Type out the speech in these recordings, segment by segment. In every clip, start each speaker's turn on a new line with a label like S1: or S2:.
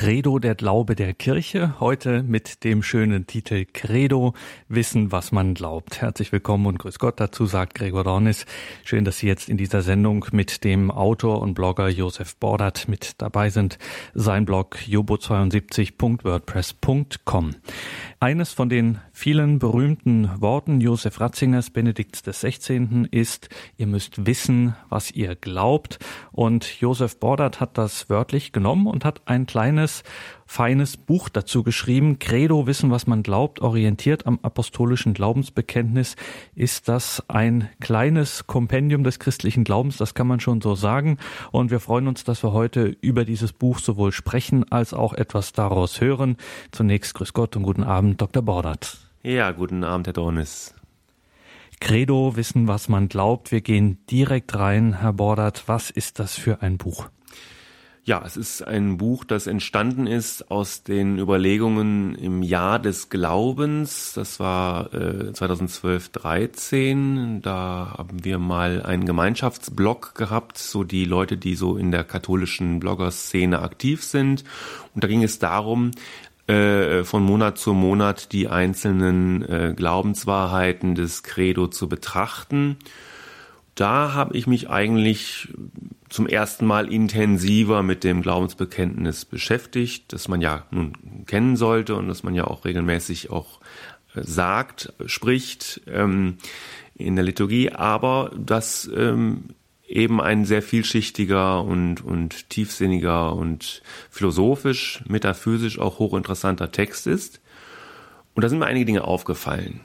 S1: Credo der Glaube der Kirche. Heute mit dem schönen Titel Credo, Wissen, was man glaubt. Herzlich willkommen und grüß Gott dazu, sagt Gregor Dornis. Schön, dass Sie jetzt in dieser Sendung mit dem Autor und Blogger Josef Bordert mit dabei sind. Sein Blog jobo72.wordpress.com. Eines von den vielen berühmten Worten Josef Ratzingers, Benedikts des 16. ist, ihr müsst wissen, was ihr glaubt. Und Josef Bordert hat das wörtlich genommen und hat ein kleines kleines, feines Buch dazu geschrieben. Credo, Wissen, was man glaubt, orientiert am apostolischen Glaubensbekenntnis. Ist das ein kleines Kompendium des christlichen Glaubens? Das kann man schon so sagen. Und wir freuen uns, dass wir heute über dieses Buch sowohl sprechen als auch etwas daraus hören. Zunächst Grüß Gott und guten Abend, Dr. Bordert.
S2: Ja, guten Abend, Herr Dornis.
S1: Credo, Wissen, was man glaubt. Wir gehen direkt rein, Herr Bordert. Was ist das für ein Buch?
S2: Ja, es ist ein Buch, das entstanden ist aus den Überlegungen im Jahr des Glaubens. Das war äh, 2012, 13. Da haben wir mal einen Gemeinschaftsblog gehabt, so die Leute, die so in der katholischen Blogger-Szene aktiv sind. Und da ging es darum, äh, von Monat zu Monat die einzelnen äh, Glaubenswahrheiten des Credo zu betrachten da habe ich mich eigentlich zum ersten Mal intensiver mit dem Glaubensbekenntnis beschäftigt, das man ja nun kennen sollte und das man ja auch regelmäßig auch äh, sagt, spricht ähm, in der Liturgie, aber das ähm, eben ein sehr vielschichtiger und, und tiefsinniger und philosophisch, metaphysisch auch hochinteressanter Text ist. Und da sind mir einige Dinge aufgefallen.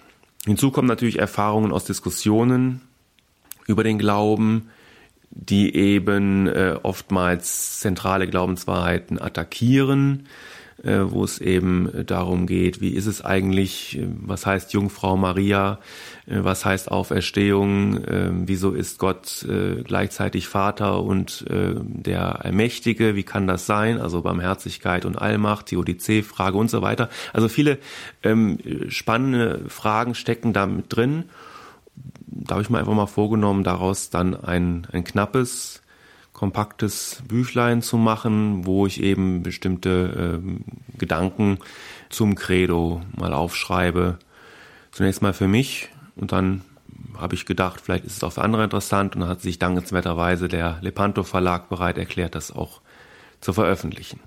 S2: Hinzu kommen natürlich Erfahrungen aus Diskussionen über den Glauben, die eben äh, oftmals zentrale Glaubenswahrheiten attackieren, äh, wo es eben darum geht, wie ist es eigentlich, äh, was heißt Jungfrau Maria, äh, was heißt Auferstehung, äh, wieso ist Gott äh, gleichzeitig Vater und äh, der Allmächtige, wie kann das sein, also Barmherzigkeit und Allmacht, Theodizee-Frage und so weiter. Also viele ähm, spannende Fragen stecken da mit drin da habe ich mir einfach mal vorgenommen, daraus dann ein, ein knappes, kompaktes Büchlein zu machen, wo ich eben bestimmte äh, Gedanken zum Credo mal aufschreibe. Zunächst mal für mich und dann habe ich gedacht, vielleicht ist es auch für andere interessant und dann hat sich dankenswerterweise der Lepanto Verlag bereit erklärt, das auch zu veröffentlichen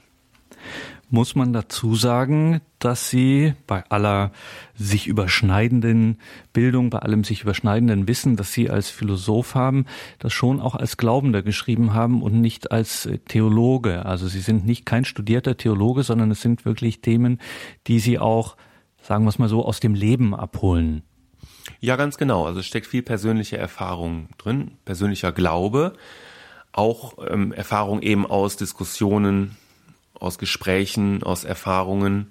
S1: muss man dazu sagen, dass Sie bei aller sich überschneidenden Bildung, bei allem sich überschneidenden Wissen, das Sie als Philosoph haben, das schon auch als Glaubender geschrieben haben und nicht als Theologe. Also Sie sind nicht kein studierter Theologe, sondern es sind wirklich Themen, die Sie auch, sagen wir es mal so, aus dem Leben abholen.
S2: Ja, ganz genau. Also es steckt viel persönliche Erfahrung drin, persönlicher Glaube, auch ähm, Erfahrung eben aus Diskussionen aus Gesprächen, aus Erfahrungen.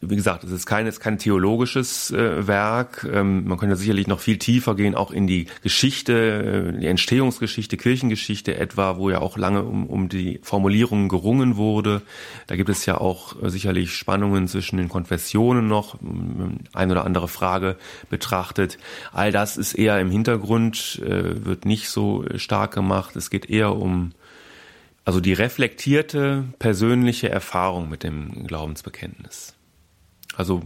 S2: Wie gesagt, es ist kein, es ist kein theologisches äh, Werk. Ähm, man könnte sicherlich noch viel tiefer gehen, auch in die Geschichte, äh, die Entstehungsgeschichte, Kirchengeschichte etwa, wo ja auch lange um, um die Formulierungen gerungen wurde. Da gibt es ja auch äh, sicherlich Spannungen zwischen den Konfessionen noch, ein oder andere Frage betrachtet. All das ist eher im Hintergrund, äh, wird nicht so stark gemacht. Es geht eher um also die reflektierte persönliche Erfahrung mit dem Glaubensbekenntnis. Also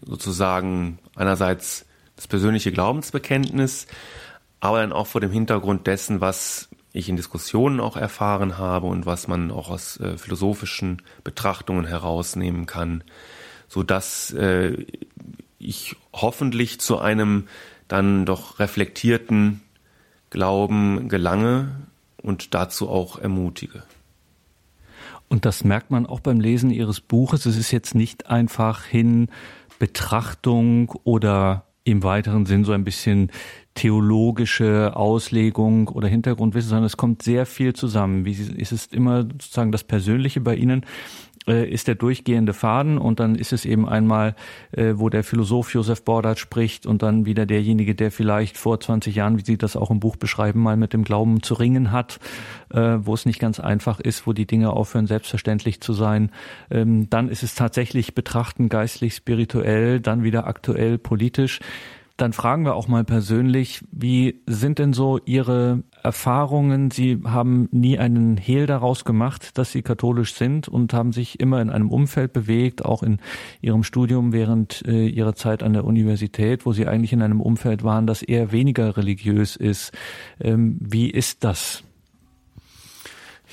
S2: sozusagen einerseits das persönliche Glaubensbekenntnis, aber dann auch vor dem Hintergrund dessen, was ich in Diskussionen auch erfahren habe und was man auch aus äh, philosophischen Betrachtungen herausnehmen kann, so dass äh, ich hoffentlich zu einem dann doch reflektierten Glauben gelange, und dazu auch ermutige.
S1: Und das merkt man auch beim Lesen Ihres Buches. Es ist jetzt nicht einfach hin Betrachtung oder im weiteren Sinn so ein bisschen theologische Auslegung oder Hintergrundwissen, sondern es kommt sehr viel zusammen. Wie ist es immer sozusagen das Persönliche bei Ihnen? Äh, ist der durchgehende Faden und dann ist es eben einmal, äh, wo der Philosoph Josef Bordert spricht und dann wieder derjenige, der vielleicht vor 20 Jahren, wie Sie das auch im Buch beschreiben, mal mit dem Glauben zu ringen hat, äh, wo es nicht ganz einfach ist, wo die Dinge aufhören, selbstverständlich zu sein. Ähm, dann ist es tatsächlich betrachten geistlich, spirituell, dann wieder aktuell, politisch. Dann fragen wir auch mal persönlich, wie sind denn so Ihre Erfahrungen? Sie haben nie einen Hehl daraus gemacht, dass Sie katholisch sind und haben sich immer in einem Umfeld bewegt, auch in Ihrem Studium während äh, Ihrer Zeit an der Universität, wo Sie eigentlich in einem Umfeld waren, das eher weniger religiös ist. Ähm, wie ist das?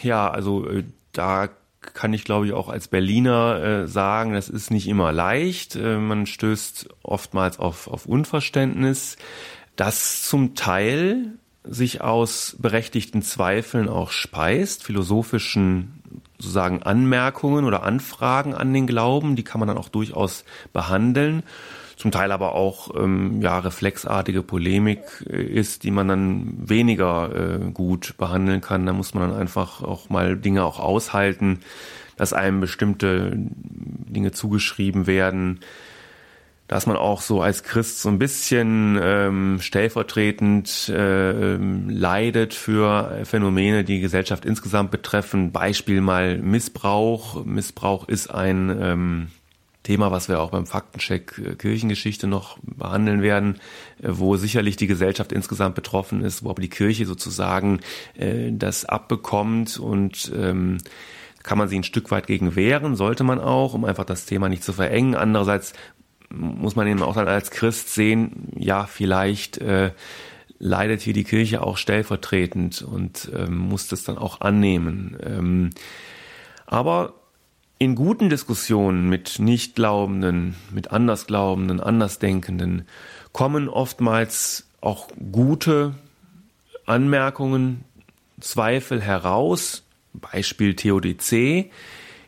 S2: Ja, also äh, da kann ich glaube ich auch als Berliner äh, sagen, das ist nicht immer leicht. Äh, man stößt oftmals auf, auf Unverständnis, das zum Teil sich aus berechtigten Zweifeln auch speist, philosophischen sozusagen Anmerkungen oder Anfragen an den Glauben, die kann man dann auch durchaus behandeln zum Teil aber auch ähm, ja reflexartige Polemik äh, ist, die man dann weniger äh, gut behandeln kann. Da muss man dann einfach auch mal Dinge auch aushalten, dass einem bestimmte Dinge zugeschrieben werden, dass man auch so als Christ so ein bisschen ähm, stellvertretend äh, leidet für Phänomene, die Gesellschaft insgesamt betreffen. Beispiel mal Missbrauch. Missbrauch ist ein ähm, Thema, was wir auch beim Faktencheck äh, Kirchengeschichte noch behandeln werden, äh, wo sicherlich die Gesellschaft insgesamt betroffen ist, wo aber die Kirche sozusagen äh, das abbekommt und ähm, kann man sie ein Stück weit gegen wehren, sollte man auch, um einfach das Thema nicht zu verengen. Andererseits muss man eben auch dann als Christ sehen, ja, vielleicht äh, leidet hier die Kirche auch stellvertretend und ähm, muss das dann auch annehmen. Ähm, aber in guten Diskussionen mit Nichtglaubenden, mit Andersglaubenden, Andersdenkenden kommen oftmals auch gute Anmerkungen, Zweifel heraus, Beispiel Theodizee,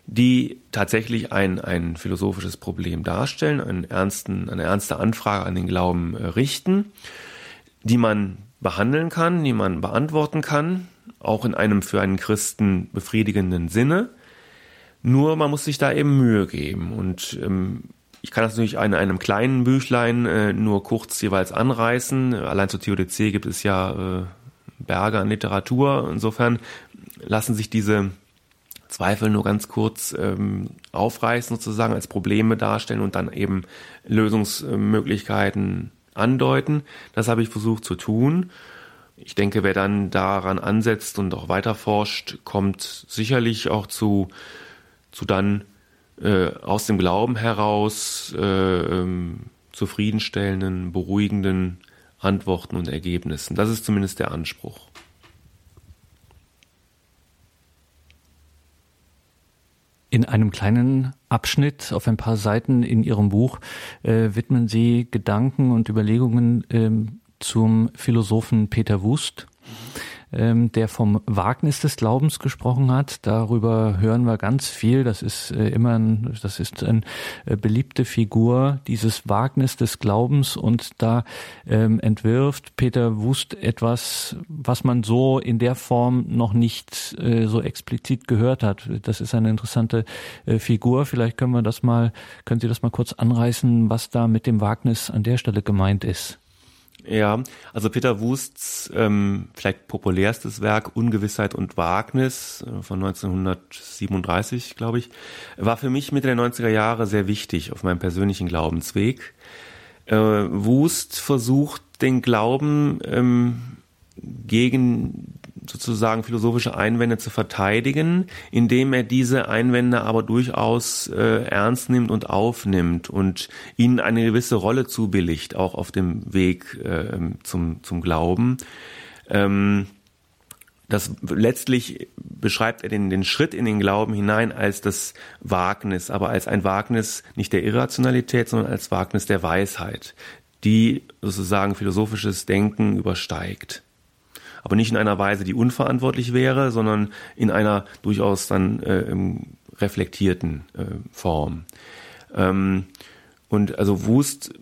S2: die tatsächlich ein, ein philosophisches Problem darstellen, einen ernsten, eine ernste Anfrage an den Glauben äh, richten, die man behandeln kann, die man beantworten kann, auch in einem für einen Christen befriedigenden Sinne. Nur man muss sich da eben Mühe geben. Und ähm, ich kann das natürlich in einem kleinen Büchlein äh, nur kurz jeweils anreißen. Allein zur Theodizee gibt es ja äh, Berge an Literatur. Insofern lassen sich diese Zweifel nur ganz kurz ähm, aufreißen, sozusagen als Probleme darstellen und dann eben Lösungsmöglichkeiten andeuten. Das habe ich versucht zu tun. Ich denke, wer dann daran ansetzt und auch weiter forscht, kommt sicherlich auch zu zu dann äh, aus dem Glauben heraus äh, ähm, zufriedenstellenden, beruhigenden Antworten und Ergebnissen. Das ist zumindest der Anspruch.
S1: In einem kleinen Abschnitt auf ein paar Seiten in Ihrem Buch äh, widmen Sie Gedanken und Überlegungen ähm, zum Philosophen Peter Wust. Mhm ähm, der vom Wagnis des Glaubens gesprochen hat. Darüber hören wir ganz viel. Das ist äh, immer ein, das ist eine äh, beliebte Figur, dieses Wagnis des Glaubens und da ähm, entwirft Peter Wust etwas, was man so in der Form noch nicht äh, so explizit gehört hat. Das ist eine interessante äh, Figur. Vielleicht können wir das mal, können Sie das mal kurz anreißen, was da mit dem Wagnis an der Stelle gemeint ist?
S2: Ja, also Peter Wusts ähm, vielleicht populärstes Werk Ungewissheit und Wagnis äh, von 1937, glaube ich, war für mich Mitte der 90er Jahre sehr wichtig auf meinem persönlichen Glaubensweg. Äh, Wust versucht den Glauben ähm, gegen sozusagen philosophische Einwände zu verteidigen, indem er diese Einwände aber durchaus äh, ernst nimmt und aufnimmt und ihnen eine gewisse Rolle zubilligt, auch auf dem Weg äh, zum, zum Glauben. Ähm, das letztlich beschreibt er den, den Schritt in den Glauben hinein als das Wagnis, aber als ein Wagnis nicht der Irrationalität, sondern als Wagnis der Weisheit, die sozusagen philosophisches Denken übersteigt aber nicht in einer Weise, die unverantwortlich wäre, sondern in einer durchaus dann äh, reflektierten äh, Form. Ähm, und also Wust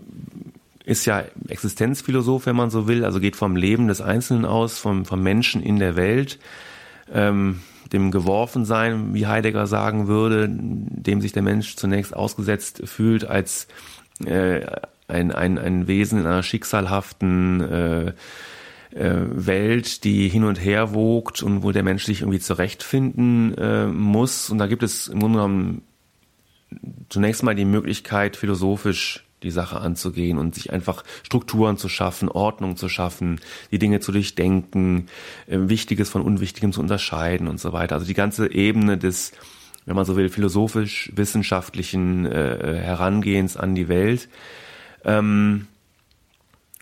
S2: ist ja Existenzphilosoph, wenn man so will, also geht vom Leben des Einzelnen aus, vom, vom Menschen in der Welt, ähm, dem Geworfensein, wie Heidegger sagen würde, dem sich der Mensch zunächst ausgesetzt fühlt als äh, ein, ein, ein Wesen in einer schicksalhaften äh, Welt, die hin und her wogt und wo der Mensch sich irgendwie zurechtfinden äh, muss. Und da gibt es im Grunde genommen zunächst mal die Möglichkeit, philosophisch die Sache anzugehen und sich einfach Strukturen zu schaffen, Ordnung zu schaffen, die Dinge zu durchdenken, äh, Wichtiges von Unwichtigem zu unterscheiden und so weiter. Also die ganze Ebene des, wenn man so will, philosophisch-wissenschaftlichen äh, Herangehens an die Welt. Ähm,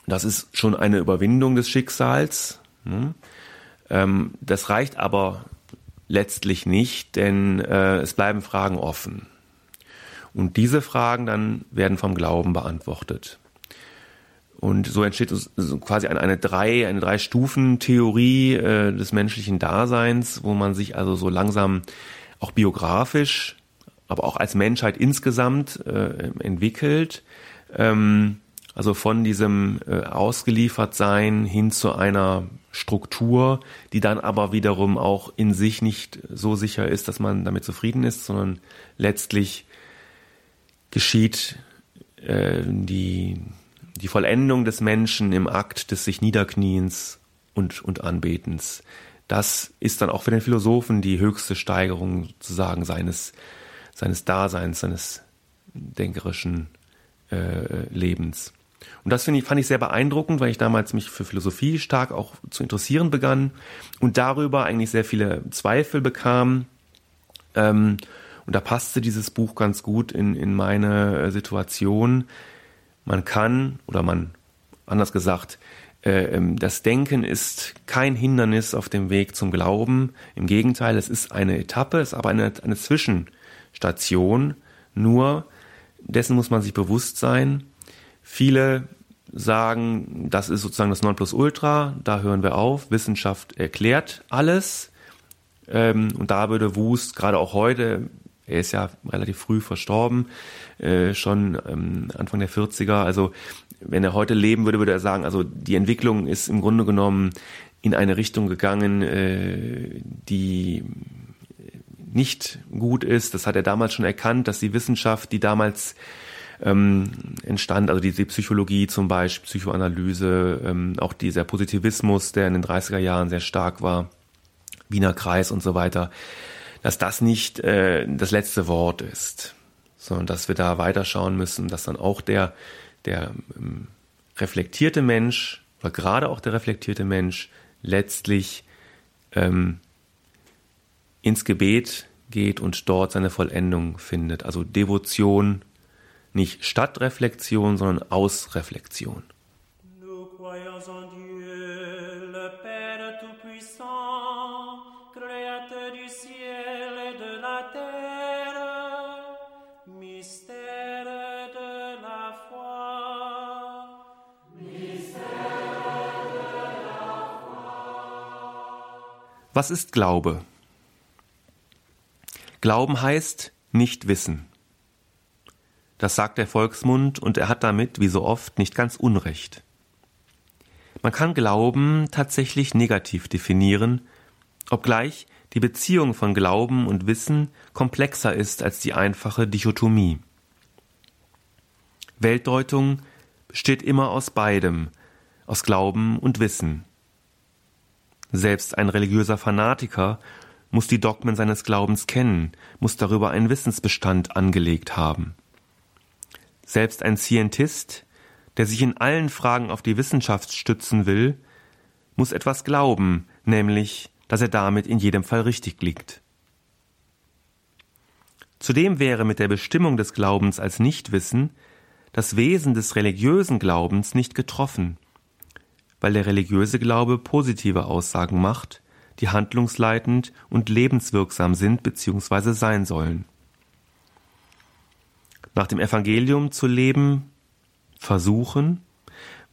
S2: das ist schon eine Überwindung des Schicksals. Ne? Ähm, das reicht aber letztlich nicht, denn äh, es bleiben Fragen offen. Und diese Fragen dann werden vom Glauben beantwortet. Und so entsteht quasi eine, eine drei, eine drei Stufen Theorie äh, des menschlichen Daseins, wo man sich also so langsam auch biografisch, aber auch als Menschheit insgesamt äh, entwickelt. Ähm, also von diesem äh, Ausgeliefertsein hin zu einer Struktur, die dann aber wiederum auch in sich nicht so sicher ist, dass man damit zufrieden ist, sondern letztlich geschieht äh, die, die Vollendung des Menschen im Akt des sich Niederkniens und, und Anbetens. Das ist dann auch für den Philosophen die höchste Steigerung sozusagen seines, seines Daseins, seines denkerischen äh, Lebens. Und das finde ich, fand ich sehr beeindruckend, weil ich damals mich für Philosophie stark auch zu interessieren begann und darüber eigentlich sehr viele Zweifel bekam. Ähm, und da passte dieses Buch ganz gut in, in meine äh, Situation. Man kann, oder man, anders gesagt, äh, ähm, das Denken ist kein Hindernis auf dem Weg zum Glauben. Im Gegenteil, es ist eine Etappe, es ist aber eine, eine Zwischenstation. Nur dessen muss man sich bewusst sein. Viele sagen, das ist sozusagen das Nonplusultra, da hören wir auf. Wissenschaft erklärt alles. Ähm, und da würde Wust gerade auch heute er ist ja relativ früh verstorben, äh, schon ähm, Anfang der 40er. Also wenn er heute leben würde, würde er sagen, also die Entwicklung ist im Grunde genommen in eine Richtung gegangen, äh, die nicht gut ist. Das hat er damals schon erkannt, dass die Wissenschaft, die damals ähm, entstand, also diese Psychologie zum Beispiel, Psychoanalyse, ähm, auch dieser Positivismus, der in den 30er Jahren sehr stark war, Wiener Kreis und so weiter, dass das nicht äh, das letzte Wort ist, sondern dass wir da weiterschauen müssen, dass dann auch der, der ähm, reflektierte Mensch oder gerade auch der reflektierte Mensch letztlich ähm, ins Gebet geht und dort seine Vollendung findet. Also Devotion, nicht statt Reflexion, sondern aus Reflexion. Was ist Glaube? Glauben heißt nicht wissen. Das sagt der Volksmund und er hat damit, wie so oft, nicht ganz Unrecht. Man kann Glauben tatsächlich negativ definieren, obgleich die Beziehung von Glauben und Wissen komplexer ist als die einfache Dichotomie. Weltdeutung besteht immer aus beidem, aus Glauben und Wissen. Selbst ein religiöser Fanatiker muss die Dogmen seines Glaubens kennen, muss darüber einen Wissensbestand angelegt haben. Selbst ein Scientist, der sich in allen Fragen auf die Wissenschaft stützen will, muss etwas glauben, nämlich, dass er damit in jedem Fall richtig liegt. Zudem wäre mit der Bestimmung des Glaubens als Nichtwissen das Wesen des religiösen Glaubens nicht getroffen, weil der religiöse Glaube positive Aussagen macht, die handlungsleitend und lebenswirksam sind bzw. sein sollen. Nach dem Evangelium zu leben, versuchen,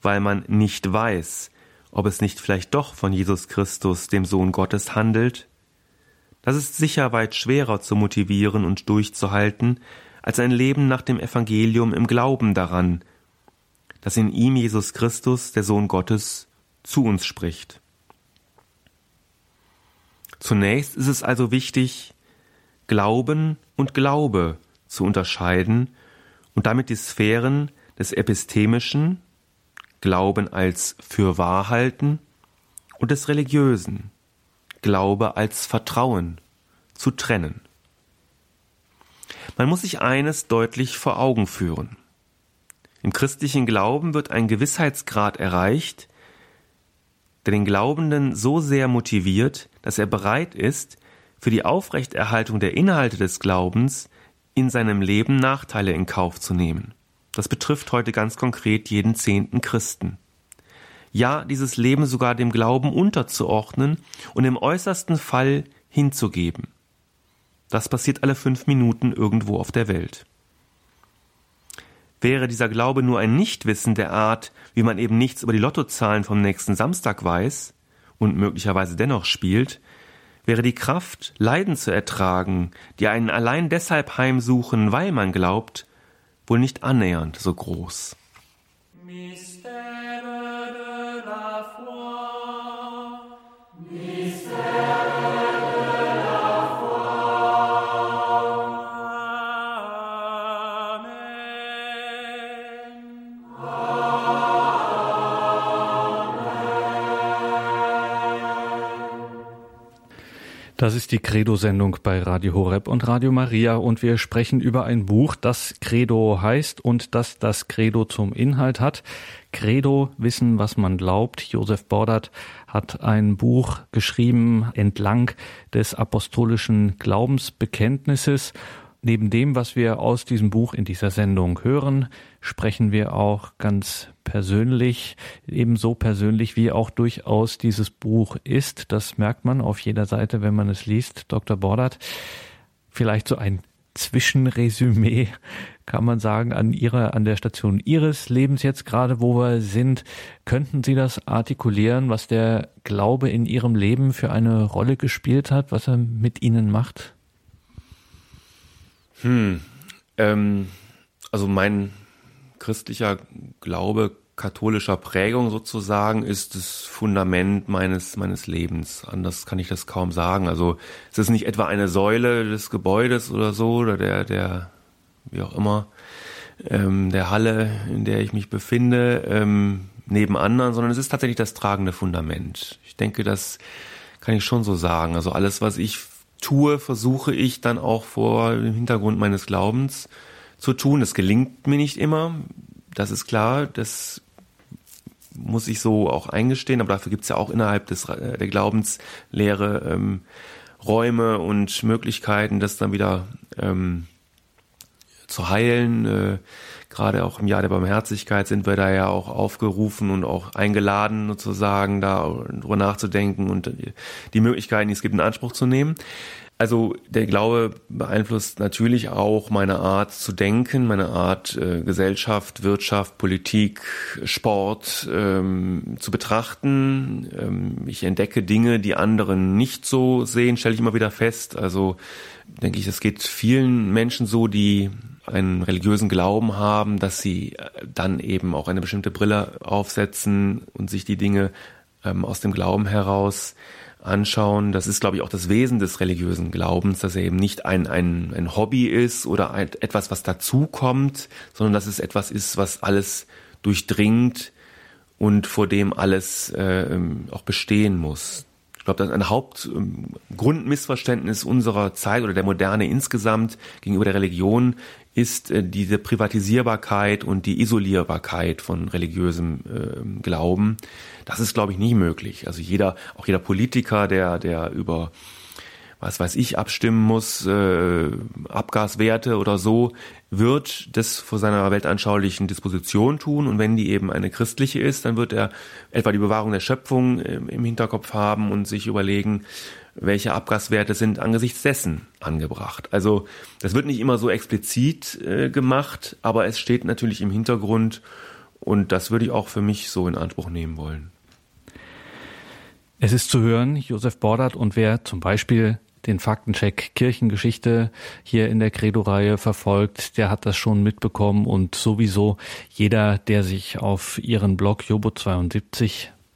S2: weil man nicht weiß, ob es nicht vielleicht doch von Jesus Christus, dem Sohn Gottes, handelt, das ist sicher weit schwerer zu motivieren und durchzuhalten, als ein Leben nach dem Evangelium im Glauben daran, dass in ihm Jesus Christus, der Sohn Gottes, zu uns spricht. Zunächst ist es also wichtig, Glauben und Glaube zu unterscheiden und damit die Sphären des epistemischen, Glauben als für wahr halten, und des religiösen, Glaube als Vertrauen, zu trennen. Man muss sich eines deutlich vor Augen führen. Im christlichen Glauben wird ein Gewissheitsgrad erreicht, der den Glaubenden so sehr motiviert, dass er bereit ist, für die Aufrechterhaltung der Inhalte des Glaubens in seinem Leben Nachteile in Kauf zu nehmen. Das betrifft heute ganz konkret jeden zehnten Christen. Ja, dieses Leben sogar dem Glauben unterzuordnen und im äußersten Fall hinzugeben. Das passiert alle fünf Minuten irgendwo auf der Welt. Wäre dieser Glaube nur ein Nichtwissen der Art, wie man eben nichts über die Lottozahlen vom nächsten Samstag weiß und möglicherweise dennoch spielt, wäre die Kraft, Leiden zu ertragen, die einen allein deshalb heimsuchen, weil man glaubt, wohl nicht annähernd so groß.
S1: Das ist die Credo-Sendung bei Radio Horeb und Radio Maria und wir sprechen über ein Buch, das Credo heißt und das das Credo zum Inhalt hat. Credo, Wissen, was man glaubt. Josef Bordert hat ein Buch geschrieben entlang des apostolischen Glaubensbekenntnisses Neben dem, was wir aus diesem Buch in dieser Sendung hören, sprechen wir auch ganz persönlich, ebenso persönlich wie auch durchaus dieses Buch ist. Das merkt man auf jeder Seite, wenn man es liest. Dr. Bordert, vielleicht so ein Zwischenresümee kann man sagen an ihrer, an der Station Ihres Lebens jetzt gerade, wo wir sind. Könnten Sie das artikulieren, was der Glaube in Ihrem Leben für eine Rolle gespielt hat, was er mit Ihnen macht?
S2: Hm. Ähm, also mein christlicher Glaube katholischer Prägung sozusagen ist das Fundament meines meines Lebens. Anders kann ich das kaum sagen. Also es ist nicht etwa eine Säule des Gebäudes oder so oder der der wie auch immer ähm, der Halle, in der ich mich befinde, ähm, neben anderen, sondern es ist tatsächlich das tragende Fundament. Ich denke, das kann ich schon so sagen. Also alles, was ich tue, versuche ich dann auch vor dem Hintergrund meines Glaubens zu tun. Das gelingt mir nicht immer, das ist klar, das muss ich so auch eingestehen, aber dafür gibt es ja auch innerhalb des, äh, der Glaubenslehre ähm, Räume und Möglichkeiten, das dann wieder ähm, zu heilen. Äh, Gerade auch im Jahr der Barmherzigkeit sind wir da ja auch aufgerufen und auch eingeladen, sozusagen, da drüber nachzudenken und die Möglichkeiten, die es gibt, in Anspruch zu nehmen. Also der Glaube beeinflusst natürlich auch meine Art zu denken, meine Art äh, Gesellschaft, Wirtschaft, Politik, Sport ähm, zu betrachten. Ähm, ich entdecke Dinge, die anderen nicht so sehen, stelle ich immer wieder fest. Also denke ich, es geht vielen Menschen so, die einen religiösen Glauben haben, dass sie äh, dann eben auch eine bestimmte Brille aufsetzen und sich die Dinge ähm, aus dem Glauben heraus anschauen. Das ist, glaube ich, auch das Wesen des religiösen Glaubens, dass er eben nicht ein, ein, ein Hobby ist oder ein, etwas, was dazukommt, sondern dass es etwas ist, was alles durchdringt und vor dem alles äh, ähm, auch bestehen muss. Ich glaube, das ein Hauptgrundmissverständnis ähm, unserer Zeit oder der Moderne insgesamt gegenüber der Religion ist äh, diese Privatisierbarkeit und die Isolierbarkeit von religiösem äh, Glauben. Das ist, glaube ich, nie möglich. Also jeder, auch jeder Politiker, der, der über was weiß ich, abstimmen muss, äh, Abgaswerte oder so, wird das vor seiner weltanschaulichen Disposition tun. Und wenn die eben eine christliche ist, dann wird er etwa die Bewahrung der Schöpfung äh, im Hinterkopf haben und sich überlegen, welche Abgaswerte sind angesichts dessen angebracht. Also das wird nicht immer so explizit äh, gemacht, aber es steht natürlich im Hintergrund und das würde ich auch für mich so in Anspruch nehmen wollen.
S1: Es ist zu hören, Josef Bordert und wer zum Beispiel den Faktencheck Kirchengeschichte hier in der Credo-Reihe verfolgt, der hat das schon mitbekommen und sowieso jeder, der sich auf ihren Blog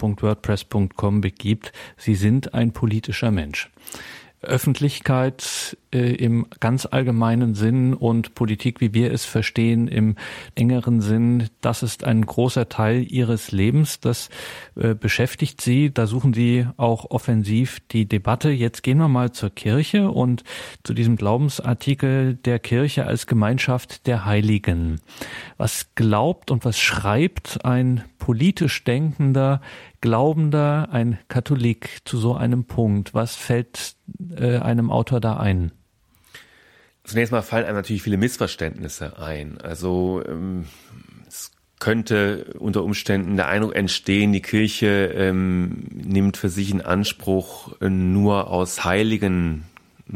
S1: jobo72.wordpress.com begibt, sie sind ein politischer Mensch. Öffentlichkeit äh, im ganz allgemeinen Sinn und Politik, wie wir es verstehen, im engeren Sinn, das ist ein großer Teil Ihres Lebens. Das äh, beschäftigt Sie. Da suchen Sie auch offensiv die Debatte. Jetzt gehen wir mal zur Kirche und zu diesem Glaubensartikel der Kirche als Gemeinschaft der Heiligen. Was glaubt und was schreibt ein politisch denkender Glaubender, ein Katholik zu so einem Punkt? Was fällt äh, einem Autor da ein?
S2: Zunächst mal fallen einem natürlich viele Missverständnisse ein. Also ähm, es könnte unter Umständen der Eindruck entstehen, die Kirche ähm, nimmt für sich in Anspruch, nur aus Heiligen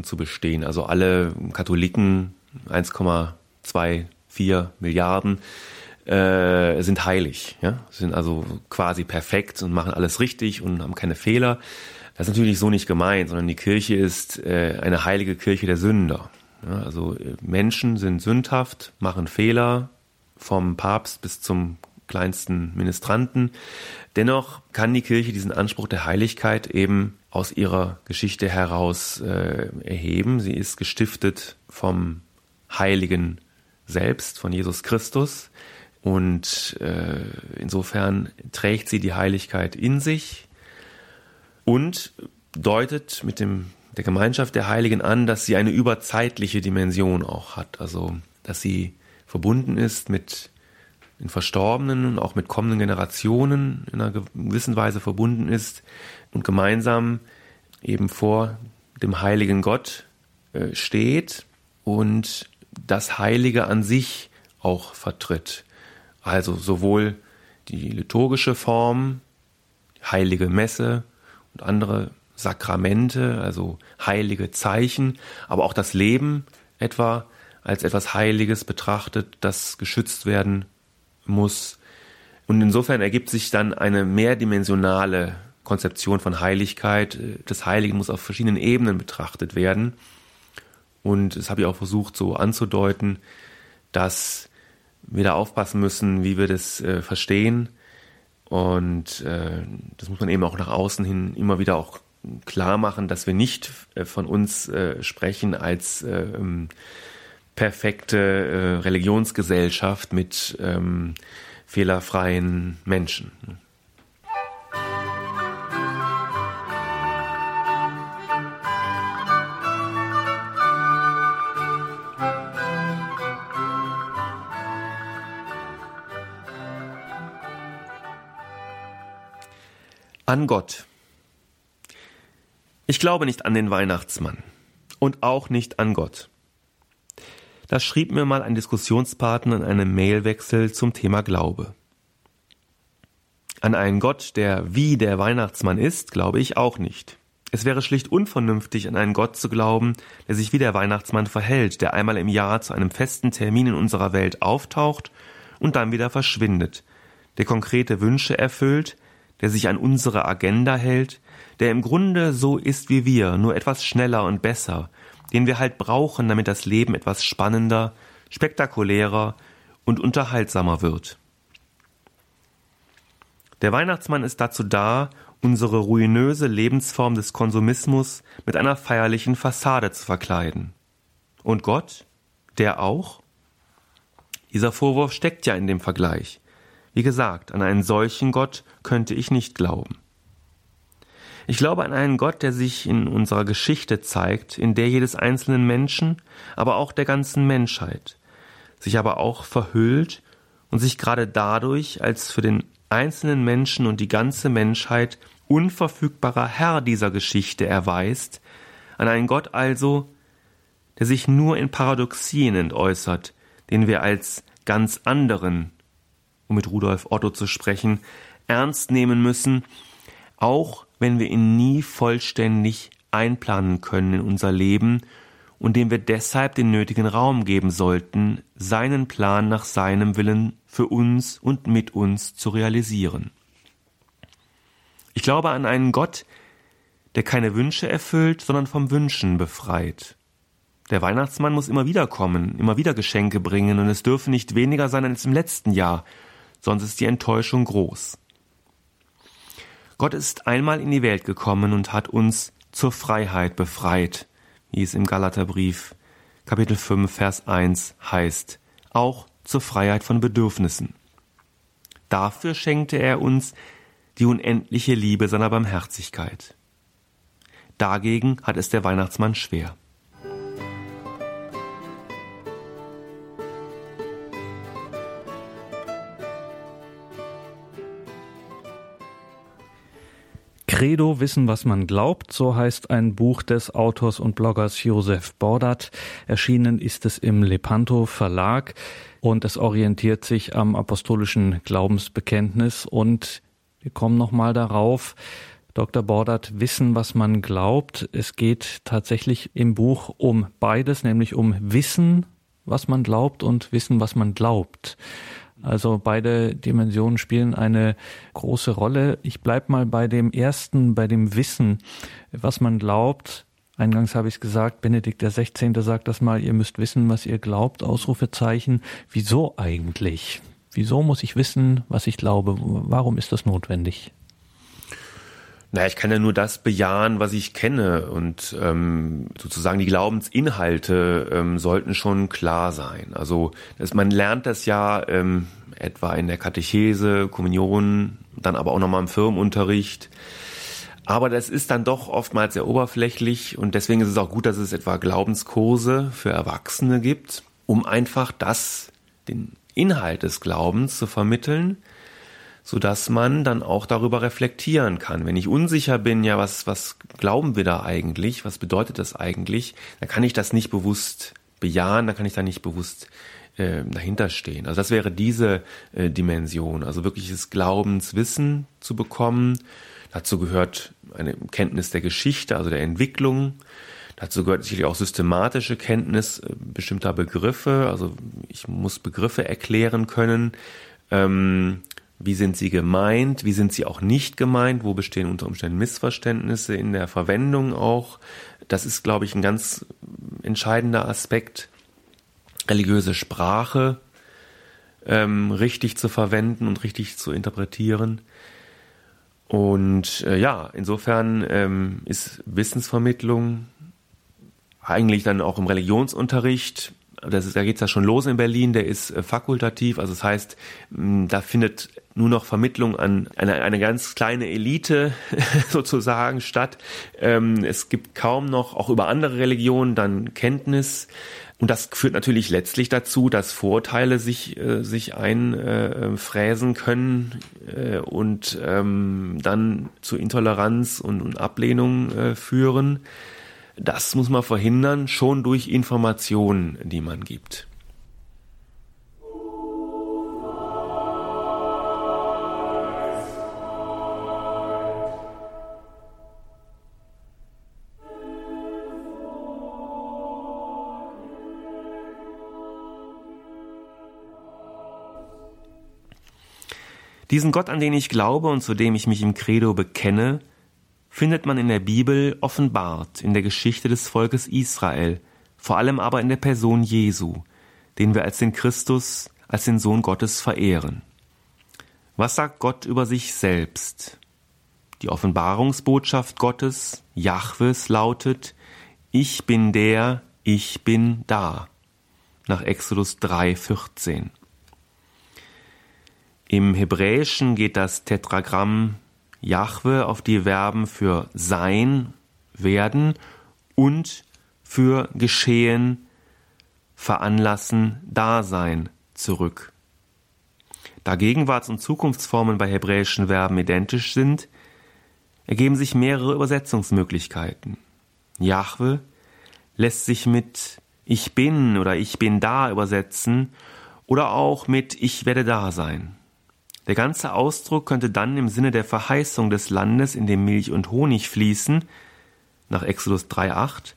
S2: zu bestehen. Also alle Katholiken, 1,24 Milliarden, äh, sind heilig, ja, sind also quasi perfekt und machen alles richtig und haben keine Fehler. Das ist natürlich so nicht gemeint, sondern die Kirche ist äh, eine heilige Kirche der Sünder. Ja, also äh, Menschen sind sündhaft, machen Fehler, vom Papst bis zum kleinsten Ministranten. Dennoch kann die Kirche diesen Anspruch der Heiligkeit eben aus ihrer Geschichte heraus äh, erheben. Sie ist gestiftet vom Heiligen selbst, von Jesus Christus. Und äh, insofern trägt sie die Heiligkeit in sich und deutet mit dem, der Gemeinschaft der Heiligen an, dass sie eine überzeitliche Dimension auch hat. Also, dass sie verbunden ist mit den Verstorbenen und auch mit kommenden Generationen in einer gewissen Weise verbunden ist und gemeinsam eben vor dem heiligen Gott äh, steht und das Heilige an sich auch vertritt. Also sowohl die liturgische Form, heilige Messe und andere Sakramente, also heilige Zeichen, aber auch das Leben etwa als etwas Heiliges betrachtet, das geschützt werden muss. Und insofern ergibt sich dann eine mehrdimensionale Konzeption von Heiligkeit. Das Heilige muss auf verschiedenen Ebenen betrachtet werden. Und das habe ich auch versucht so anzudeuten, dass wir da aufpassen müssen, wie wir das äh, verstehen. Und äh, das muss man eben auch nach außen hin immer wieder auch klar machen, dass wir nicht äh, von uns äh, sprechen als äh, ähm, perfekte äh, Religionsgesellschaft mit ähm, fehlerfreien Menschen. An Gott. Ich glaube nicht an den Weihnachtsmann und auch nicht an Gott. Das schrieb mir mal ein Diskussionspartner in einem Mailwechsel zum Thema Glaube. An einen Gott, der wie der Weihnachtsmann ist, glaube ich auch nicht. Es wäre schlicht unvernünftig, an einen Gott zu glauben, der sich wie der Weihnachtsmann verhält, der einmal im Jahr zu einem festen Termin in unserer Welt auftaucht und dann wieder verschwindet, der konkrete Wünsche erfüllt, der sich an unsere Agenda hält, der im Grunde so ist wie wir, nur etwas schneller und besser, den wir halt brauchen, damit das Leben etwas spannender, spektakulärer und unterhaltsamer wird. Der Weihnachtsmann ist dazu da, unsere ruinöse Lebensform des Konsumismus mit einer feierlichen Fassade zu verkleiden. Und Gott? Der auch? Dieser Vorwurf steckt ja in dem Vergleich. Wie gesagt, an einen solchen Gott könnte ich nicht glauben. Ich glaube an einen Gott, der sich in unserer Geschichte zeigt, in der jedes einzelnen Menschen, aber auch der ganzen Menschheit, sich aber auch verhüllt und sich gerade dadurch als für den einzelnen Menschen und die ganze Menschheit unverfügbarer Herr dieser Geschichte erweist, an einen Gott also, der sich nur in Paradoxien entäußert, den wir als ganz anderen um mit Rudolf Otto zu sprechen, ernst nehmen müssen, auch wenn wir ihn nie vollständig einplanen können in unser Leben und dem wir deshalb den nötigen Raum geben sollten, seinen Plan nach seinem Willen für uns und mit uns zu realisieren. Ich glaube an einen Gott, der keine Wünsche erfüllt, sondern vom Wünschen befreit. Der Weihnachtsmann muss immer wieder kommen, immer wieder Geschenke bringen, und es dürfen nicht weniger sein als im letzten Jahr, sonst ist die Enttäuschung groß. Gott ist einmal in die Welt gekommen und hat uns zur Freiheit befreit, wie es im Galaterbrief Kapitel 5 Vers 1 heißt, auch zur Freiheit von Bedürfnissen. Dafür schenkte er uns die unendliche Liebe seiner Barmherzigkeit. Dagegen hat es der Weihnachtsmann schwer.
S1: Credo Wissen, was man glaubt, so heißt ein Buch des Autors und Bloggers Josef Bordat. Erschienen ist es im Lepanto Verlag und es orientiert sich am apostolischen Glaubensbekenntnis und wir kommen nochmal darauf, Dr. Bordat, Wissen, was man glaubt. Es geht tatsächlich im Buch um beides, nämlich um Wissen, was man glaubt und Wissen, was man glaubt. Also beide Dimensionen spielen eine große Rolle. Ich bleib mal bei dem ersten, bei dem Wissen, was man glaubt. Eingangs habe ich es gesagt, Benedikt der 16. sagt das mal, ihr müsst wissen, was ihr glaubt, Ausrufezeichen. Wieso eigentlich? Wieso muss ich wissen, was ich glaube? Warum ist das notwendig?
S2: Naja, ich kann ja nur das bejahen, was ich kenne. Und ähm, sozusagen die Glaubensinhalte ähm, sollten schon klar sein. Also das, man lernt das ja ähm, etwa in der Katechese, Kommunion, dann aber auch nochmal im Firmenunterricht. Aber das ist dann doch oftmals sehr oberflächlich und deswegen ist es auch gut, dass es etwa Glaubenskurse für Erwachsene gibt, um einfach das, den Inhalt des Glaubens zu vermitteln so dass man dann auch darüber reflektieren kann. Wenn ich unsicher bin, ja, was, was glauben wir da eigentlich? Was bedeutet das eigentlich? Dann kann ich das nicht bewusst bejahen, dann kann ich da nicht bewusst äh, dahinter stehen. Also das wäre diese äh, Dimension, also wirkliches Glaubenswissen zu bekommen. Dazu gehört eine Kenntnis der Geschichte, also der Entwicklung. Dazu gehört sicherlich auch systematische Kenntnis äh, bestimmter Begriffe. Also ich muss Begriffe erklären können. Ähm, wie sind sie gemeint? Wie sind sie auch nicht gemeint? Wo bestehen unter Umständen Missverständnisse in der Verwendung auch? Das ist, glaube ich, ein ganz entscheidender Aspekt. Religiöse Sprache ähm, richtig zu verwenden und richtig zu interpretieren. Und äh, ja, insofern ähm, ist Wissensvermittlung eigentlich dann auch im Religionsunterricht das ist, da geht's ja schon los in Berlin, der ist äh, fakultativ, also das heißt, da findet nur noch Vermittlung an eine, eine ganz kleine Elite sozusagen statt. Ähm, es gibt kaum noch, auch über andere Religionen, dann Kenntnis. Und das führt natürlich letztlich dazu, dass Vorurteile sich, äh, sich einfräsen äh, können äh, und ähm, dann zu Intoleranz und, und Ablehnung äh, führen. Das muss man verhindern, schon durch Informationen, die man gibt. Diesen Gott, an den ich glaube und zu dem ich mich im Credo bekenne, findet man in der Bibel offenbart in der Geschichte des Volkes Israel, vor allem aber in der Person Jesu, den wir als den Christus, als den Sohn Gottes verehren. Was sagt Gott über sich selbst? Die Offenbarungsbotschaft Gottes, Jahwes, lautet, ich bin der, ich bin da. Nach Exodus 3,14. Im Hebräischen geht das Tetragramm Jahwe auf die Verben für sein, werden und für geschehen, veranlassen, Dasein zurück. Da Gegenwarts- und Zukunftsformen bei hebräischen Verben identisch sind, ergeben sich mehrere Übersetzungsmöglichkeiten. Jahwe lässt sich mit Ich bin oder Ich bin da übersetzen oder auch mit Ich werde da sein. Der ganze Ausdruck könnte dann im Sinne der Verheißung des Landes, in dem Milch und Honig fließen, nach Exodus 3,8,